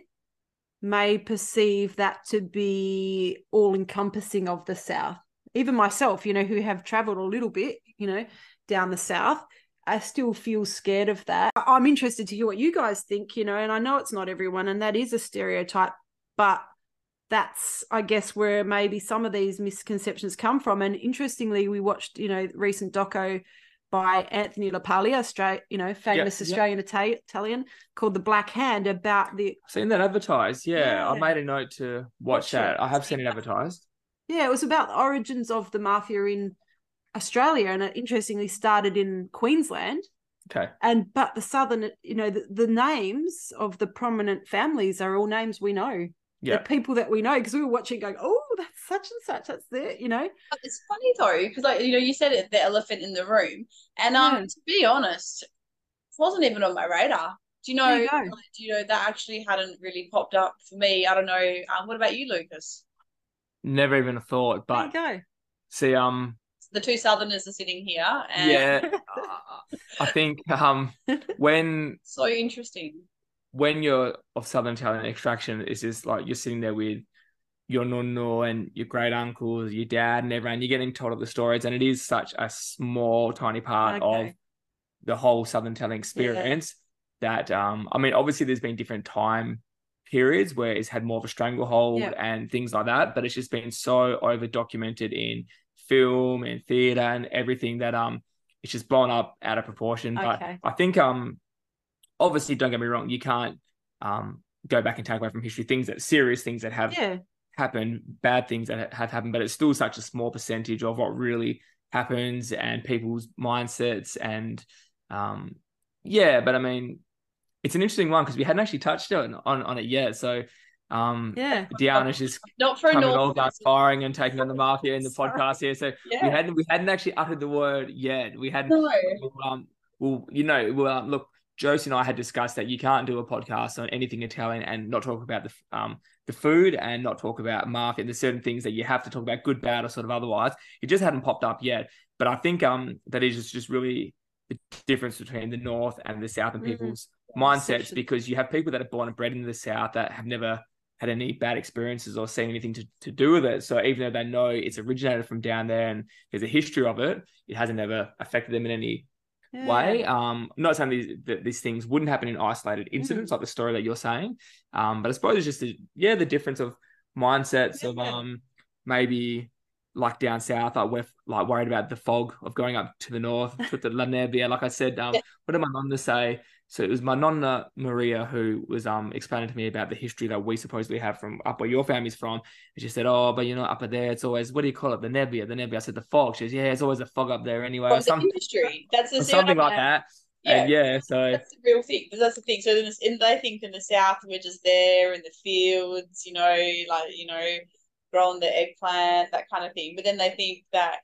Speaker 4: may perceive that to be all encompassing of the South. Even myself, you know, who have traveled a little bit, you know, down the South, I still feel scared of that. I'm interested to hear what you guys think, you know, and I know it's not everyone and that is a stereotype, but that's I guess where maybe some of these misconceptions come from. And interestingly, we watched, you know, recent doco by Anthony LaPaglia, Australia, you know, famous
Speaker 3: yeah.
Speaker 4: Australian Ita- Italian called The Black Hand about the
Speaker 3: Seen that advertised. Yeah. I made a note to watch,
Speaker 4: Watch
Speaker 3: that.
Speaker 4: it.
Speaker 3: I have seen it advertised.
Speaker 4: Yeah, it was about the origins of the mafia in Australia, and it interestingly started in Queensland.
Speaker 3: Okay.
Speaker 4: And but the southern, you know, the, the names of the prominent families are all names we know.
Speaker 3: Yeah.
Speaker 4: The people that we know, because we were watching, going, "Oh, that's such and such. That's there," you know.
Speaker 2: It's funny though, because like you know, you said it, the elephant in the room, and um,
Speaker 4: Yeah.
Speaker 2: to be honest, it wasn't even on my radar. Do you know?
Speaker 4: You
Speaker 2: like, do you know that actually hadn't really popped up for me? I don't know. Um, what about you, Lucas?
Speaker 3: Never even a thought. But
Speaker 4: there you
Speaker 3: see, um,
Speaker 2: The two Southerners are sitting here, and
Speaker 3: yeah,
Speaker 4: go.
Speaker 3: I think um, when
Speaker 2: so interesting.
Speaker 3: when you're of Southern Italian extraction, it's just like you're sitting there with your nonno and your great uncles, your dad, and everyone. You're getting told all the stories, and it is such a small, tiny part of the whole Southern Italian experience. That um, I mean, obviously, there's been different time periods where it's had more of a stranglehold
Speaker 4: Yeah.
Speaker 3: and things like that, but it's just been so over documented in film and theater and everything that um, it's just blown up out of proportion. But I think um obviously don't get me wrong, you can't um go back and take away from history things that serious things that have
Speaker 4: Yeah.
Speaker 3: happened, bad things that have happened, but it's still such a small percentage of what really happens and people's mindsets and um yeah, but I mean it's an interesting one because we hadn't actually touched on, on on it yet. So um
Speaker 4: Yeah.
Speaker 3: Deanna's just
Speaker 2: Not for a
Speaker 3: coming all
Speaker 2: normal
Speaker 3: guns firing and taking on the market in the
Speaker 4: Sorry.
Speaker 3: podcast here. So we hadn't we hadn't actually uttered the word yet. We hadn't
Speaker 2: No.
Speaker 3: um, well, you know, well, um, look, Josie and I had discussed that you can't do a podcast on anything Italian and not talk about the um the food and not talk about market. There's certain things that you have to talk about, good, bad, or sort of otherwise. It just hadn't popped up yet. But I think um that is just, just really the difference between the north and the south and
Speaker 4: Mm.
Speaker 3: people's mindsets because you have people that are born and bred in the south that have never had any bad experiences or seen anything to, to do with it. So even though they know it's originated from down there and there's a history of it, it hasn't ever affected them in any
Speaker 4: Yeah.
Speaker 3: way. Um, I'm not saying these that these things wouldn't happen in isolated
Speaker 4: Mm-hmm.
Speaker 3: incidents like the story that you're saying. Um, but I suppose it's just the, yeah, the difference of mindsets of um maybe like down south, like we're like worried about the fog of going up to the north to the La Nebbia. Like I said, um,
Speaker 2: Yeah.
Speaker 3: what did my nonna say? So it was my nonna Maria who was um explaining to me about the history that we supposedly have from up where your family's from. And she said, "Oh, but you know, up there, it's always what do you call it? The nebbia, the nebbia." I said, "The fog." She says, "Yeah, it's always a fog up there anyway."
Speaker 2: From
Speaker 3: or some-
Speaker 2: industry. That's the
Speaker 3: something like that. And yeah, so
Speaker 2: That's the real thing. That's the thing. So in, in they think in the south we're just there in the fields, you know, like you know, growing the eggplant, that kind of thing. But then they think that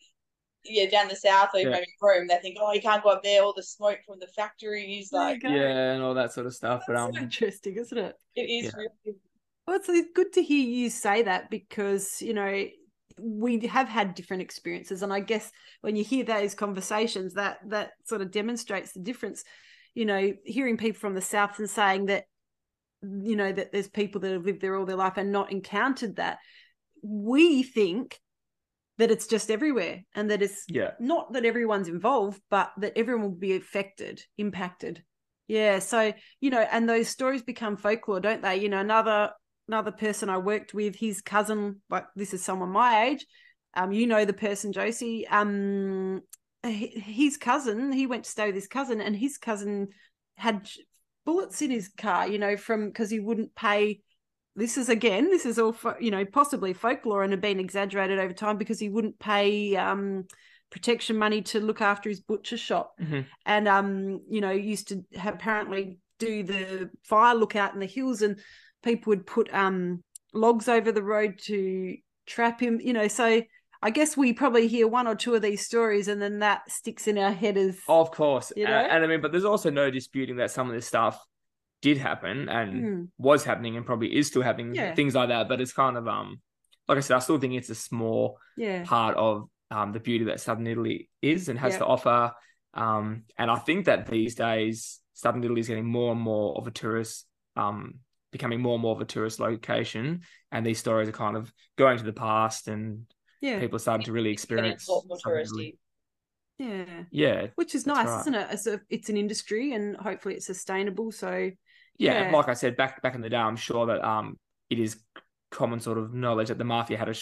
Speaker 2: yeah, down the south or
Speaker 3: Yeah.
Speaker 2: maybe Rome, they think, oh, you can't go up there, all the smoke from the factories,
Speaker 4: you
Speaker 2: like
Speaker 4: go.
Speaker 3: yeah, and all that sort of stuff. But
Speaker 4: That's
Speaker 3: um,
Speaker 4: so interesting, isn't it?
Speaker 2: it is
Speaker 3: Yeah.
Speaker 2: really
Speaker 4: Well, it's, it's good to hear you say that because, you know, we have had different experiences. And I guess when you hear those conversations, that that sort of demonstrates the difference. You know, hearing people from the South and saying that, you know, that there's people that have lived there all their life and not encountered that. We think that it's just everywhere and that it's
Speaker 3: yeah,
Speaker 4: not that everyone's involved, but that everyone will be affected, impacted. Yeah. So, you know, and those stories become folklore, don't they? You know, another another person I worked with, his cousin, like this is someone my age. Um, you know the person, Josie. Um his cousin, he went to stay with his cousin, and his cousin had bullets in his car, you know, from because he wouldn't pay this is again this is all you know possibly folklore and have been exaggerated over time because he wouldn't pay um protection money to look after his butcher shop
Speaker 3: Mhm.
Speaker 4: and um you know used to apparently do the fire lookout in the hills and people would put um logs over the road to trap him you know so i guess we probably hear one or two of these stories and then that sticks in our head as
Speaker 3: of course.
Speaker 4: You know?
Speaker 3: and, I mean, but there's also no disputing that some of this stuff did happen and
Speaker 4: Hmm,
Speaker 3: was happening and probably is still happening.
Speaker 4: Yeah.
Speaker 3: Things like that. But it's kind of um, like I said, I still think it's a small
Speaker 4: yeah
Speaker 3: part of um, the beauty that Southern Italy is and has
Speaker 4: Yeah.
Speaker 3: to offer. Um, and I think that these days, Southern Italy is getting more and more of a tourist, um, becoming more and more of a tourist location. And these stories are kind of going to the past, and
Speaker 4: yeah
Speaker 3: people are starting to really experience.
Speaker 2: a more touristy.
Speaker 4: yeah
Speaker 3: Yeah,
Speaker 4: which is nice
Speaker 3: right.
Speaker 4: isn't it it's, a, it's an industry and hopefully it's sustainable so
Speaker 3: yeah,
Speaker 4: Yeah.
Speaker 3: Like I said back back in the day, I'm sure that um, it is common sort of knowledge that the mafia had a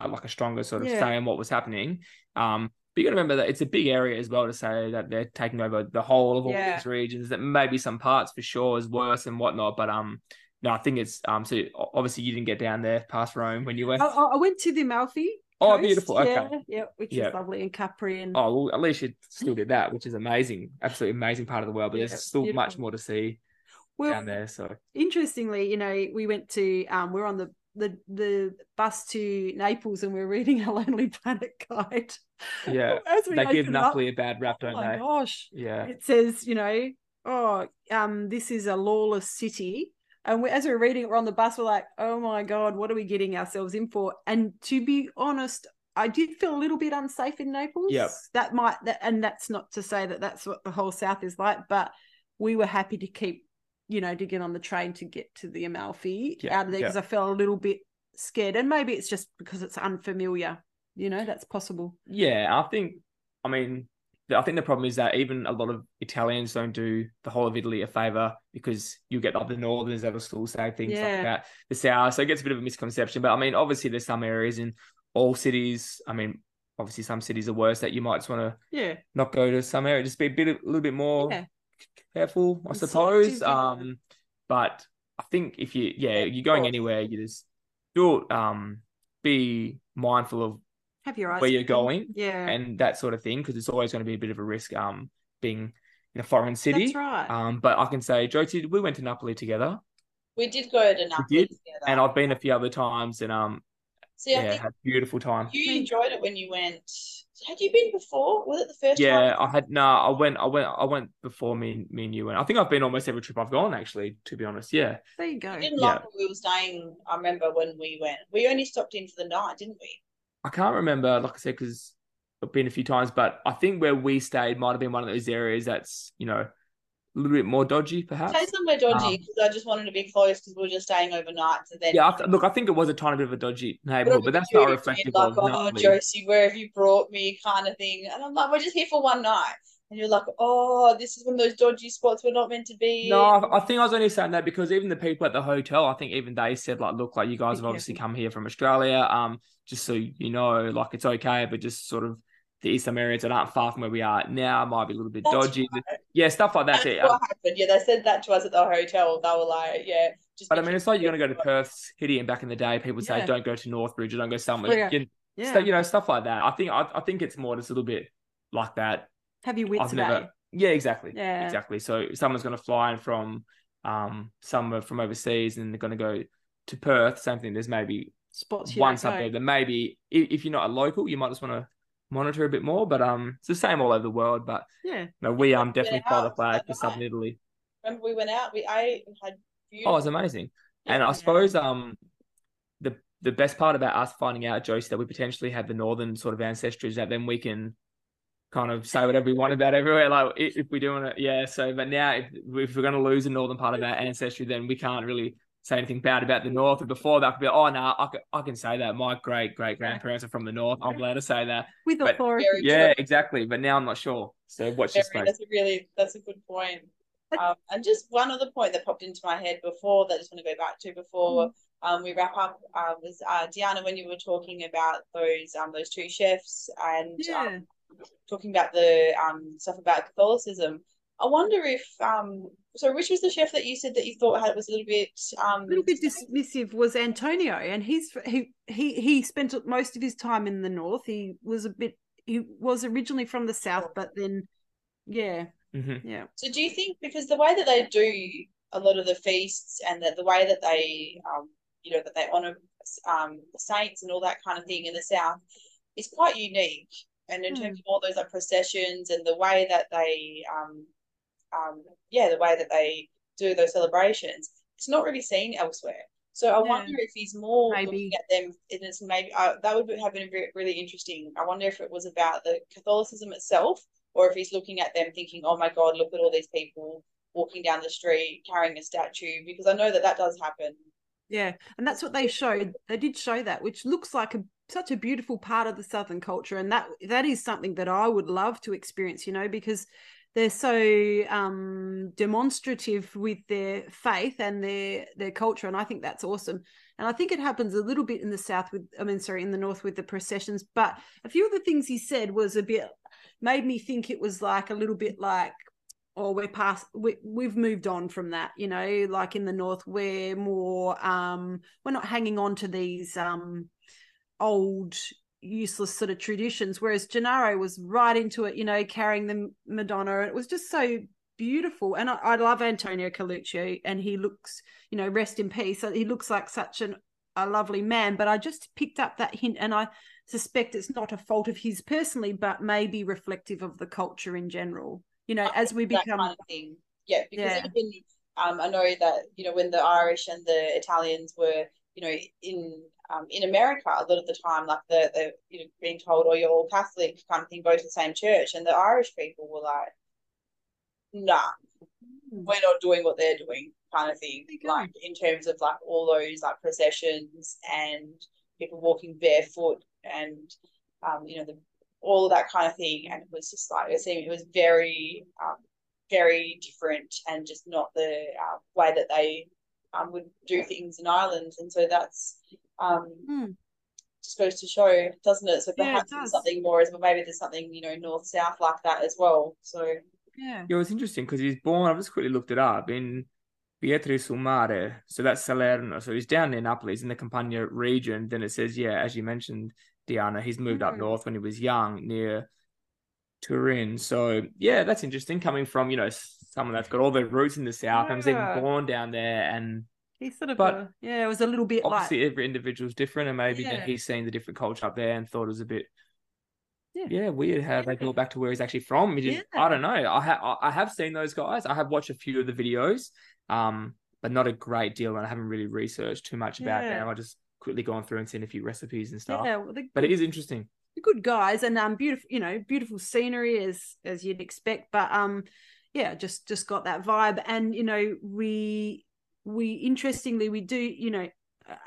Speaker 3: uh, like a stronger sort of
Speaker 4: Yeah.
Speaker 3: say in what was happening. Um, but you got to remember that it's a big area as well to say that they're taking over the whole of all
Speaker 4: Yeah.
Speaker 3: these regions. That maybe some parts for sure is worse and whatnot, but um, no, I think it's um. So obviously you didn't get down there past Rome when you went.
Speaker 4: I, I went to the Amalfi
Speaker 3: Oh, beautiful. Okay.
Speaker 4: yeah, yeah which
Speaker 3: Yeah.
Speaker 4: is lovely in Capri and
Speaker 3: Oh, well, at least you still did that, which is amazing. Absolutely amazing part of the world. But
Speaker 4: Yeah,
Speaker 3: there's still much more to see
Speaker 4: well
Speaker 3: down there. So
Speaker 4: interestingly you know we went to um we're on the the the bus to Naples and we're reading a Lonely Planet guide
Speaker 3: yeah,
Speaker 4: as we
Speaker 3: they give
Speaker 4: up,
Speaker 3: Napoli a bad rap,
Speaker 4: oh
Speaker 3: don't
Speaker 4: my
Speaker 3: they?
Speaker 4: gosh
Speaker 3: Yeah.
Speaker 4: it says you know oh um this is a lawless city and we, as we're reading it we're on the bus we're like oh my god what are we getting ourselves in for and to be honest i did feel a little bit unsafe in naples
Speaker 3: Yep.
Speaker 4: that might that, and that's not to say that that's what the whole south is like but we were happy to keep you know to get on the train to get to the amalfi
Speaker 3: Yeah,
Speaker 4: out of there
Speaker 3: yeah.
Speaker 4: because i felt a little bit scared and maybe it's just because it's unfamiliar you know that's possible
Speaker 3: Yeah, I think. I mean, I think the problem is that even a lot of Italians don't do the whole of Italy a favor because you get like the Northerners that will still say things
Speaker 4: Yeah.
Speaker 3: like that. The South, so it gets a bit of a misconception. But I mean, obviously, there's some areas in all cities. I mean, obviously some cities are worse that you might just want to
Speaker 4: Yeah.
Speaker 3: not go to some area, just be a bit a little bit more
Speaker 4: Yeah.
Speaker 3: Careful, I suppose. Um, but I think if you yeah you're going anywhere, you just do it, um be mindful of
Speaker 4: Have your eyes
Speaker 3: where you're
Speaker 4: open.
Speaker 3: going
Speaker 4: Yeah.
Speaker 3: and that sort of thing because it's always going to be a bit of a risk um being in a foreign city.
Speaker 4: That's right.
Speaker 3: Um, but I can say, Josie, we went to Napoli together,
Speaker 2: We did go to Napoli together.
Speaker 3: and I've been a few other times, and um,
Speaker 2: See, I
Speaker 3: yeah,
Speaker 2: think
Speaker 3: had a beautiful time.
Speaker 2: you enjoyed it when you went. Had you been before? Was it the first
Speaker 3: Yeah,
Speaker 2: time?
Speaker 3: I had no, I went, I went, I went before me, me and you went. I think I've been almost every trip I've gone actually, to be honest. Yeah,
Speaker 4: there you go.
Speaker 2: We didn't
Speaker 3: Yeah.
Speaker 2: like where we were staying. I remember when we went. We only stopped in for the night, didn't we?
Speaker 3: I can't remember, like I said, because I've been a few times, but I think where we stayed might have been one of those areas that's you know a little bit more dodgy, perhaps.
Speaker 2: Stay somewhere dodgy
Speaker 3: Um,
Speaker 2: because I just wanted to be close because we were just staying overnight. So then,
Speaker 3: Yeah, th- look, I think it was a tiny bit of a dodgy neighborhood, but that's not reflective
Speaker 2: like,
Speaker 3: of
Speaker 2: oh. Josie, where have you brought me, kind of thing. And I'm like, we're just here for one night, and you're like, oh, this is one of those dodgy spots we're not meant to be.
Speaker 3: No. I I think I was only saying that because even the people at the hotel, I think even they said like, look, like you guys have obviously come here from Australia, um, just so you know, like it's okay, but just sort of the some areas that aren't far from where we are now might be a little bit
Speaker 2: That's
Speaker 3: dodgy. Yeah, stuff like that.
Speaker 2: That's
Speaker 3: yeah.
Speaker 2: what happened. Yeah, they said that to us at the hotel. They were like, yeah. Just
Speaker 3: But I mean, it's like you're gonna go to Perth City, and back in the day, people would say
Speaker 4: Yeah.
Speaker 3: don't go to Northbridge or don't go somewhere.
Speaker 4: Yeah.
Speaker 3: You,
Speaker 4: Yeah.
Speaker 3: so, you know, stuff like that. I think I, I think it's more just a little bit like that.
Speaker 4: Have your wits
Speaker 3: I've
Speaker 4: about.
Speaker 3: Yeah, exactly.
Speaker 4: Yeah.
Speaker 3: Exactly. So someone's going to fly in from um somewhere from overseas and they're going to go to Perth, same thing. There's maybe
Speaker 4: spots you
Speaker 3: one
Speaker 4: don't
Speaker 3: suburb that maybe if, if you're not a local, you might just want to monitor a bit more. But um, it's the same all over the world. But
Speaker 4: Yeah.
Speaker 3: no, we um
Speaker 2: Yeah,
Speaker 3: definitely fly the flag for Southern. Italy.
Speaker 2: Remember, we went out. We ate. We had.
Speaker 3: Oh, it's amazing. And
Speaker 2: Yeah.
Speaker 3: I suppose um the the best part about us finding out, Josie, that we potentially have the northern sort of ancestry is that then we can kind of say whatever we want about everywhere. Like if, if we do want to, yeah. So, but now if, if we're going to lose the northern part of our ancestry, then we can't really say anything bad about the north. And before that, could be oh no, I can, I can say that my great great grandparents are from the north. I'm allowed to say that.
Speaker 4: With
Speaker 3: But-
Speaker 4: authority.
Speaker 2: Very
Speaker 3: Yeah, exactly. But now I'm not sure. So watch this
Speaker 2: Very,
Speaker 3: space.
Speaker 2: that's a really that's a good point. Um, and just one other point that popped into my head before that I just want to go back to before um, we wrap up uh, was uh, Deanna when you were talking about those um, those two chefs and
Speaker 4: Yeah.
Speaker 2: um, talking about the um, stuff about Catholicism. I wonder if so which was the chef that you said that you thought had was a little bit um
Speaker 4: a little bit dismissive was Antonio, and he's he he he spent most of his time in the north. He was a bit he was originally from the south, but then yeah,
Speaker 3: Mhm.
Speaker 4: yeah,
Speaker 2: So do you think because the way that they do a lot of the feasts and that the way that they um you know that they honor um the saints and all that kind of thing in the south is quite unique and in
Speaker 4: Hmm.
Speaker 2: terms of all those like processions and the way that they um um yeah the way that they do those celebrations it's not really seen elsewhere so I
Speaker 4: Yeah.
Speaker 2: wonder if he's more
Speaker 4: Maybe.
Speaker 2: looking at them and it's maybe uh, that would have been really interesting I wonder if it was about the Catholicism itself or if he's looking at them thinking, "Oh my God, look at all these people walking down the street carrying a statue," because I know that that does happen.
Speaker 4: yeah, and that's what they showed. They did show that, which looks like a such a beautiful part of the southern culture, and that that is something that I would love to experience. You know, because they're so um demonstrative with their faith and their their culture and i think that's awesome. And i think it happens a little bit in the south with i mean sorry in the north with the processions but a few of the things he said was a bit made me think it was like a little bit like oh we're past we, we've moved on from that you know like in the north we're more um we're not hanging on to these um old useless sort of traditions whereas Gennaro was right into it you know carrying the Madonna it was just so beautiful and I, I love Antonio Carluccio and he looks you know rest in peace he looks like such an a lovely man but I just picked up that hint and I suspect it's not a fault of his personally but maybe reflective of the culture in general you know as we
Speaker 2: that
Speaker 4: become
Speaker 2: kind of thing. Yeah, because
Speaker 4: Yeah.
Speaker 2: even um, I know that you know when the Irish and the Italians were you know in um, in America a lot of the time like the the you know being told oh you're all Catholic kind of thing go to the same church and the Irish people were like nah we're not doing what they're doing kind of thing like in terms of like all those like processions and people walking barefoot and um you know the all of that kind of thing and it was just like it seemed it was very um very different and just not the uh, way that they um would do things in Ireland and so that's um
Speaker 4: Hmm.
Speaker 2: just goes to show, doesn't it? So
Speaker 4: Yeah, it
Speaker 2: perhaps there's something more as well. Maybe there's something you know north south like that as well. So
Speaker 4: Yeah.
Speaker 3: Yeah, it was interesting because he's born. I've just quickly looked it up in Vietri sul Mare, so that's Salerno. So he's down near Napoli, he's in the Campania region. Then it says, yeah, as you mentioned, Deanna, he's moved up
Speaker 4: Mm.
Speaker 3: north when he was young near Turin. So yeah, that's interesting. Coming from you know someone that's got all their roots in the south and was even born down there, and
Speaker 4: He's sort of
Speaker 3: But
Speaker 4: a, yeah, it was a little bit like
Speaker 3: obviously every individual's different, and maybe
Speaker 4: Yeah.
Speaker 3: he's seen the different culture up there and thought it was a bit.
Speaker 4: Yeah.
Speaker 3: Yeah, weird how they
Speaker 4: Yeah.
Speaker 3: go back to where he's actually from. He just, I don't know. I have I have seen those guys. I have watched a few of the videos, um, but not a great deal, and I haven't really researched too much about them. I just quickly gone through and seen a few recipes and stuff.
Speaker 4: yeah, well, they're
Speaker 3: But it is interesting.
Speaker 4: good guys and um beautiful, you know, beautiful scenery as as you'd expect, but um yeah, just just got that vibe and you know, we we interestingly we do, you know,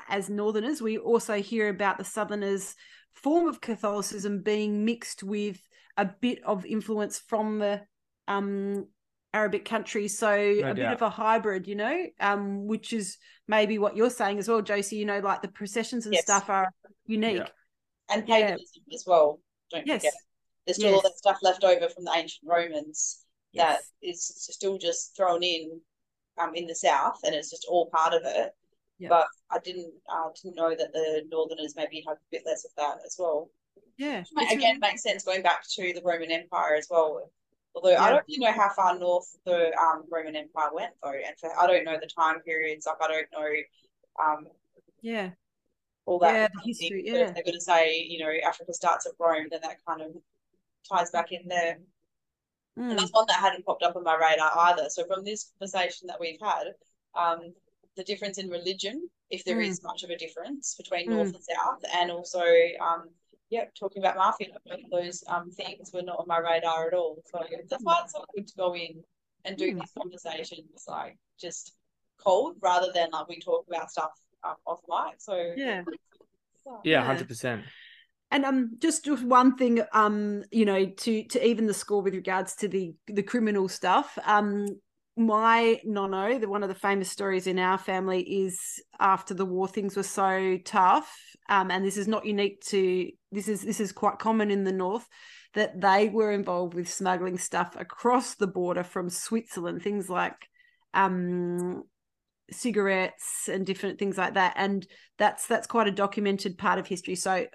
Speaker 4: as northerners, we also hear about the southerners form of Catholicism being mixed with a bit of influence from the um Arabic countries, so
Speaker 3: No
Speaker 4: a bit of a hybrid, you know, um, which is maybe what you're saying as well, Josie. You know, like the processions and
Speaker 2: Yes.
Speaker 4: stuff are unique.
Speaker 3: Yeah.
Speaker 2: and
Speaker 4: Yeah.
Speaker 2: paganism as well. Don't
Speaker 4: Yes.
Speaker 2: forget. There's still all
Speaker 4: Yes.
Speaker 2: that stuff left over from the ancient Romans that
Speaker 4: Yes.
Speaker 2: is still just thrown in um in the south and it's just all part of it.
Speaker 4: Yeah.
Speaker 2: But I didn't uh, didn't know that the northerners maybe have a bit less of that as well.
Speaker 4: Yeah.
Speaker 2: Which again
Speaker 4: really-
Speaker 2: makes sense going back to the Roman Empire as well. Although I don't really know how far north the um, Roman Empire went though, and for, I don't know the time periods. Like I don't know um,
Speaker 4: yeah.
Speaker 2: all that.
Speaker 4: Yeah, the
Speaker 2: kind of thing.
Speaker 4: history, yeah.
Speaker 2: if they're going to say you know Africa starts at Rome, then that kind of ties back in there. And
Speaker 4: Mm.
Speaker 2: that's one that hadn't popped up on my radar either. So from this conversation that we've had, um, the difference in religion, if there is
Speaker 4: Mm.
Speaker 2: much of a difference between
Speaker 4: Mm.
Speaker 2: North and South, and also, um, yeah, talking about mafia, both those um, things were not on my radar at all. So that's why it's so good to go in and do
Speaker 4: Mm.
Speaker 2: these conversations, like just cold, rather than like we talk about stuff um, off mic. So
Speaker 4: Yeah.
Speaker 3: Yeah,
Speaker 4: Yeah.
Speaker 3: hundred percent.
Speaker 4: And um, just one thing, um, you know, to to even the score with regards to the the criminal stuff. Um, my nonno, the one of the famous stories in our family is after the war, things were so tough. Um, and this is not unique to this is this is quite common in the north that they were involved with smuggling stuff across the border from Switzerland, things like um cigarettes and different things like that and that's that's quite a documented part of history so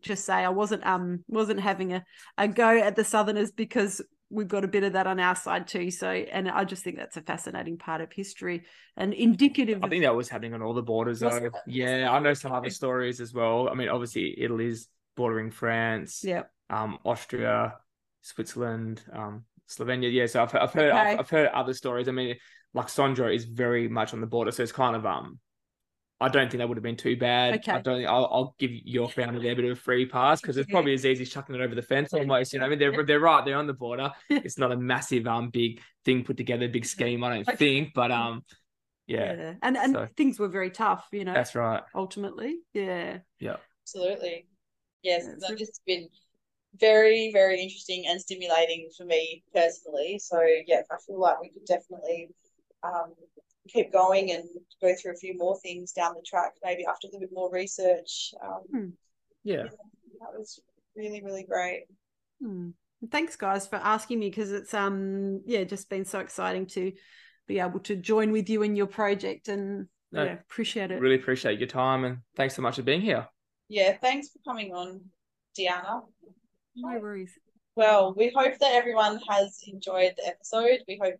Speaker 4: just say i wasn't um wasn't having a, a go at the southerners because we've got a bit of that on our side too so and i just think that's a fascinating part of history and indicative
Speaker 3: I think that was happening on all the borders though. Yeah, I know some other stories as well. I mean, obviously Italy's bordering France,
Speaker 4: yeah
Speaker 3: um, Austria, Switzerland, um, Slovenia. Yeah, so I've, I've heard I've, I've heard other stories. I mean, like Sondrio is very much on the border, so it's kind of um. I don't think that would have been too bad.
Speaker 4: Okay.
Speaker 3: I don't think I'll, I'll give your family there a bit of a free pass because it's probably as easy as chucking it over the fence almost. You know, I mean, they're they're right, they're on the border. It's not a massive um big thing put together, big scheme. I don't
Speaker 4: Okay.
Speaker 3: think, but um, yeah,
Speaker 4: and and
Speaker 3: So-
Speaker 4: things were very tough you know
Speaker 3: that's right.
Speaker 4: ultimately yeah Yeah.
Speaker 2: Absolutely. Yes,
Speaker 4: Yeah,
Speaker 2: no,
Speaker 4: so-
Speaker 2: this has been very, very interesting and stimulating for me personally. So yeah, I feel like we could definitely um, keep going and go through a few more things down the track, maybe after a little bit more research. Um,
Speaker 3: Yeah.
Speaker 2: that was really, really great.
Speaker 4: Hmm. Thanks, guys, for asking me because it's um yeah just been so exciting to be able to join with you in your project and
Speaker 3: No,
Speaker 4: yeah appreciate it.
Speaker 3: Really appreciate your time and thanks so much for being here.
Speaker 2: Yeah, thanks for coming on, Deanna.
Speaker 4: No worries.
Speaker 2: Well, we hope that everyone has enjoyed the episode. We hope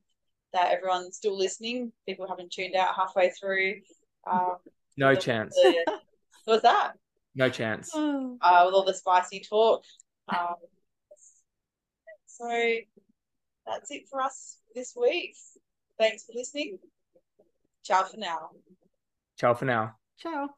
Speaker 2: that everyone's still listening. People haven't tuned out halfway through. Um,
Speaker 3: No
Speaker 2: with
Speaker 3: chance.
Speaker 2: the- what's that?
Speaker 3: No chance.
Speaker 4: Oh.
Speaker 2: Uh, with all the spicy talk. Um, so that's it for us this week. Thanks for listening. Ciao for now.
Speaker 3: Ciao for now.
Speaker 4: Ciao.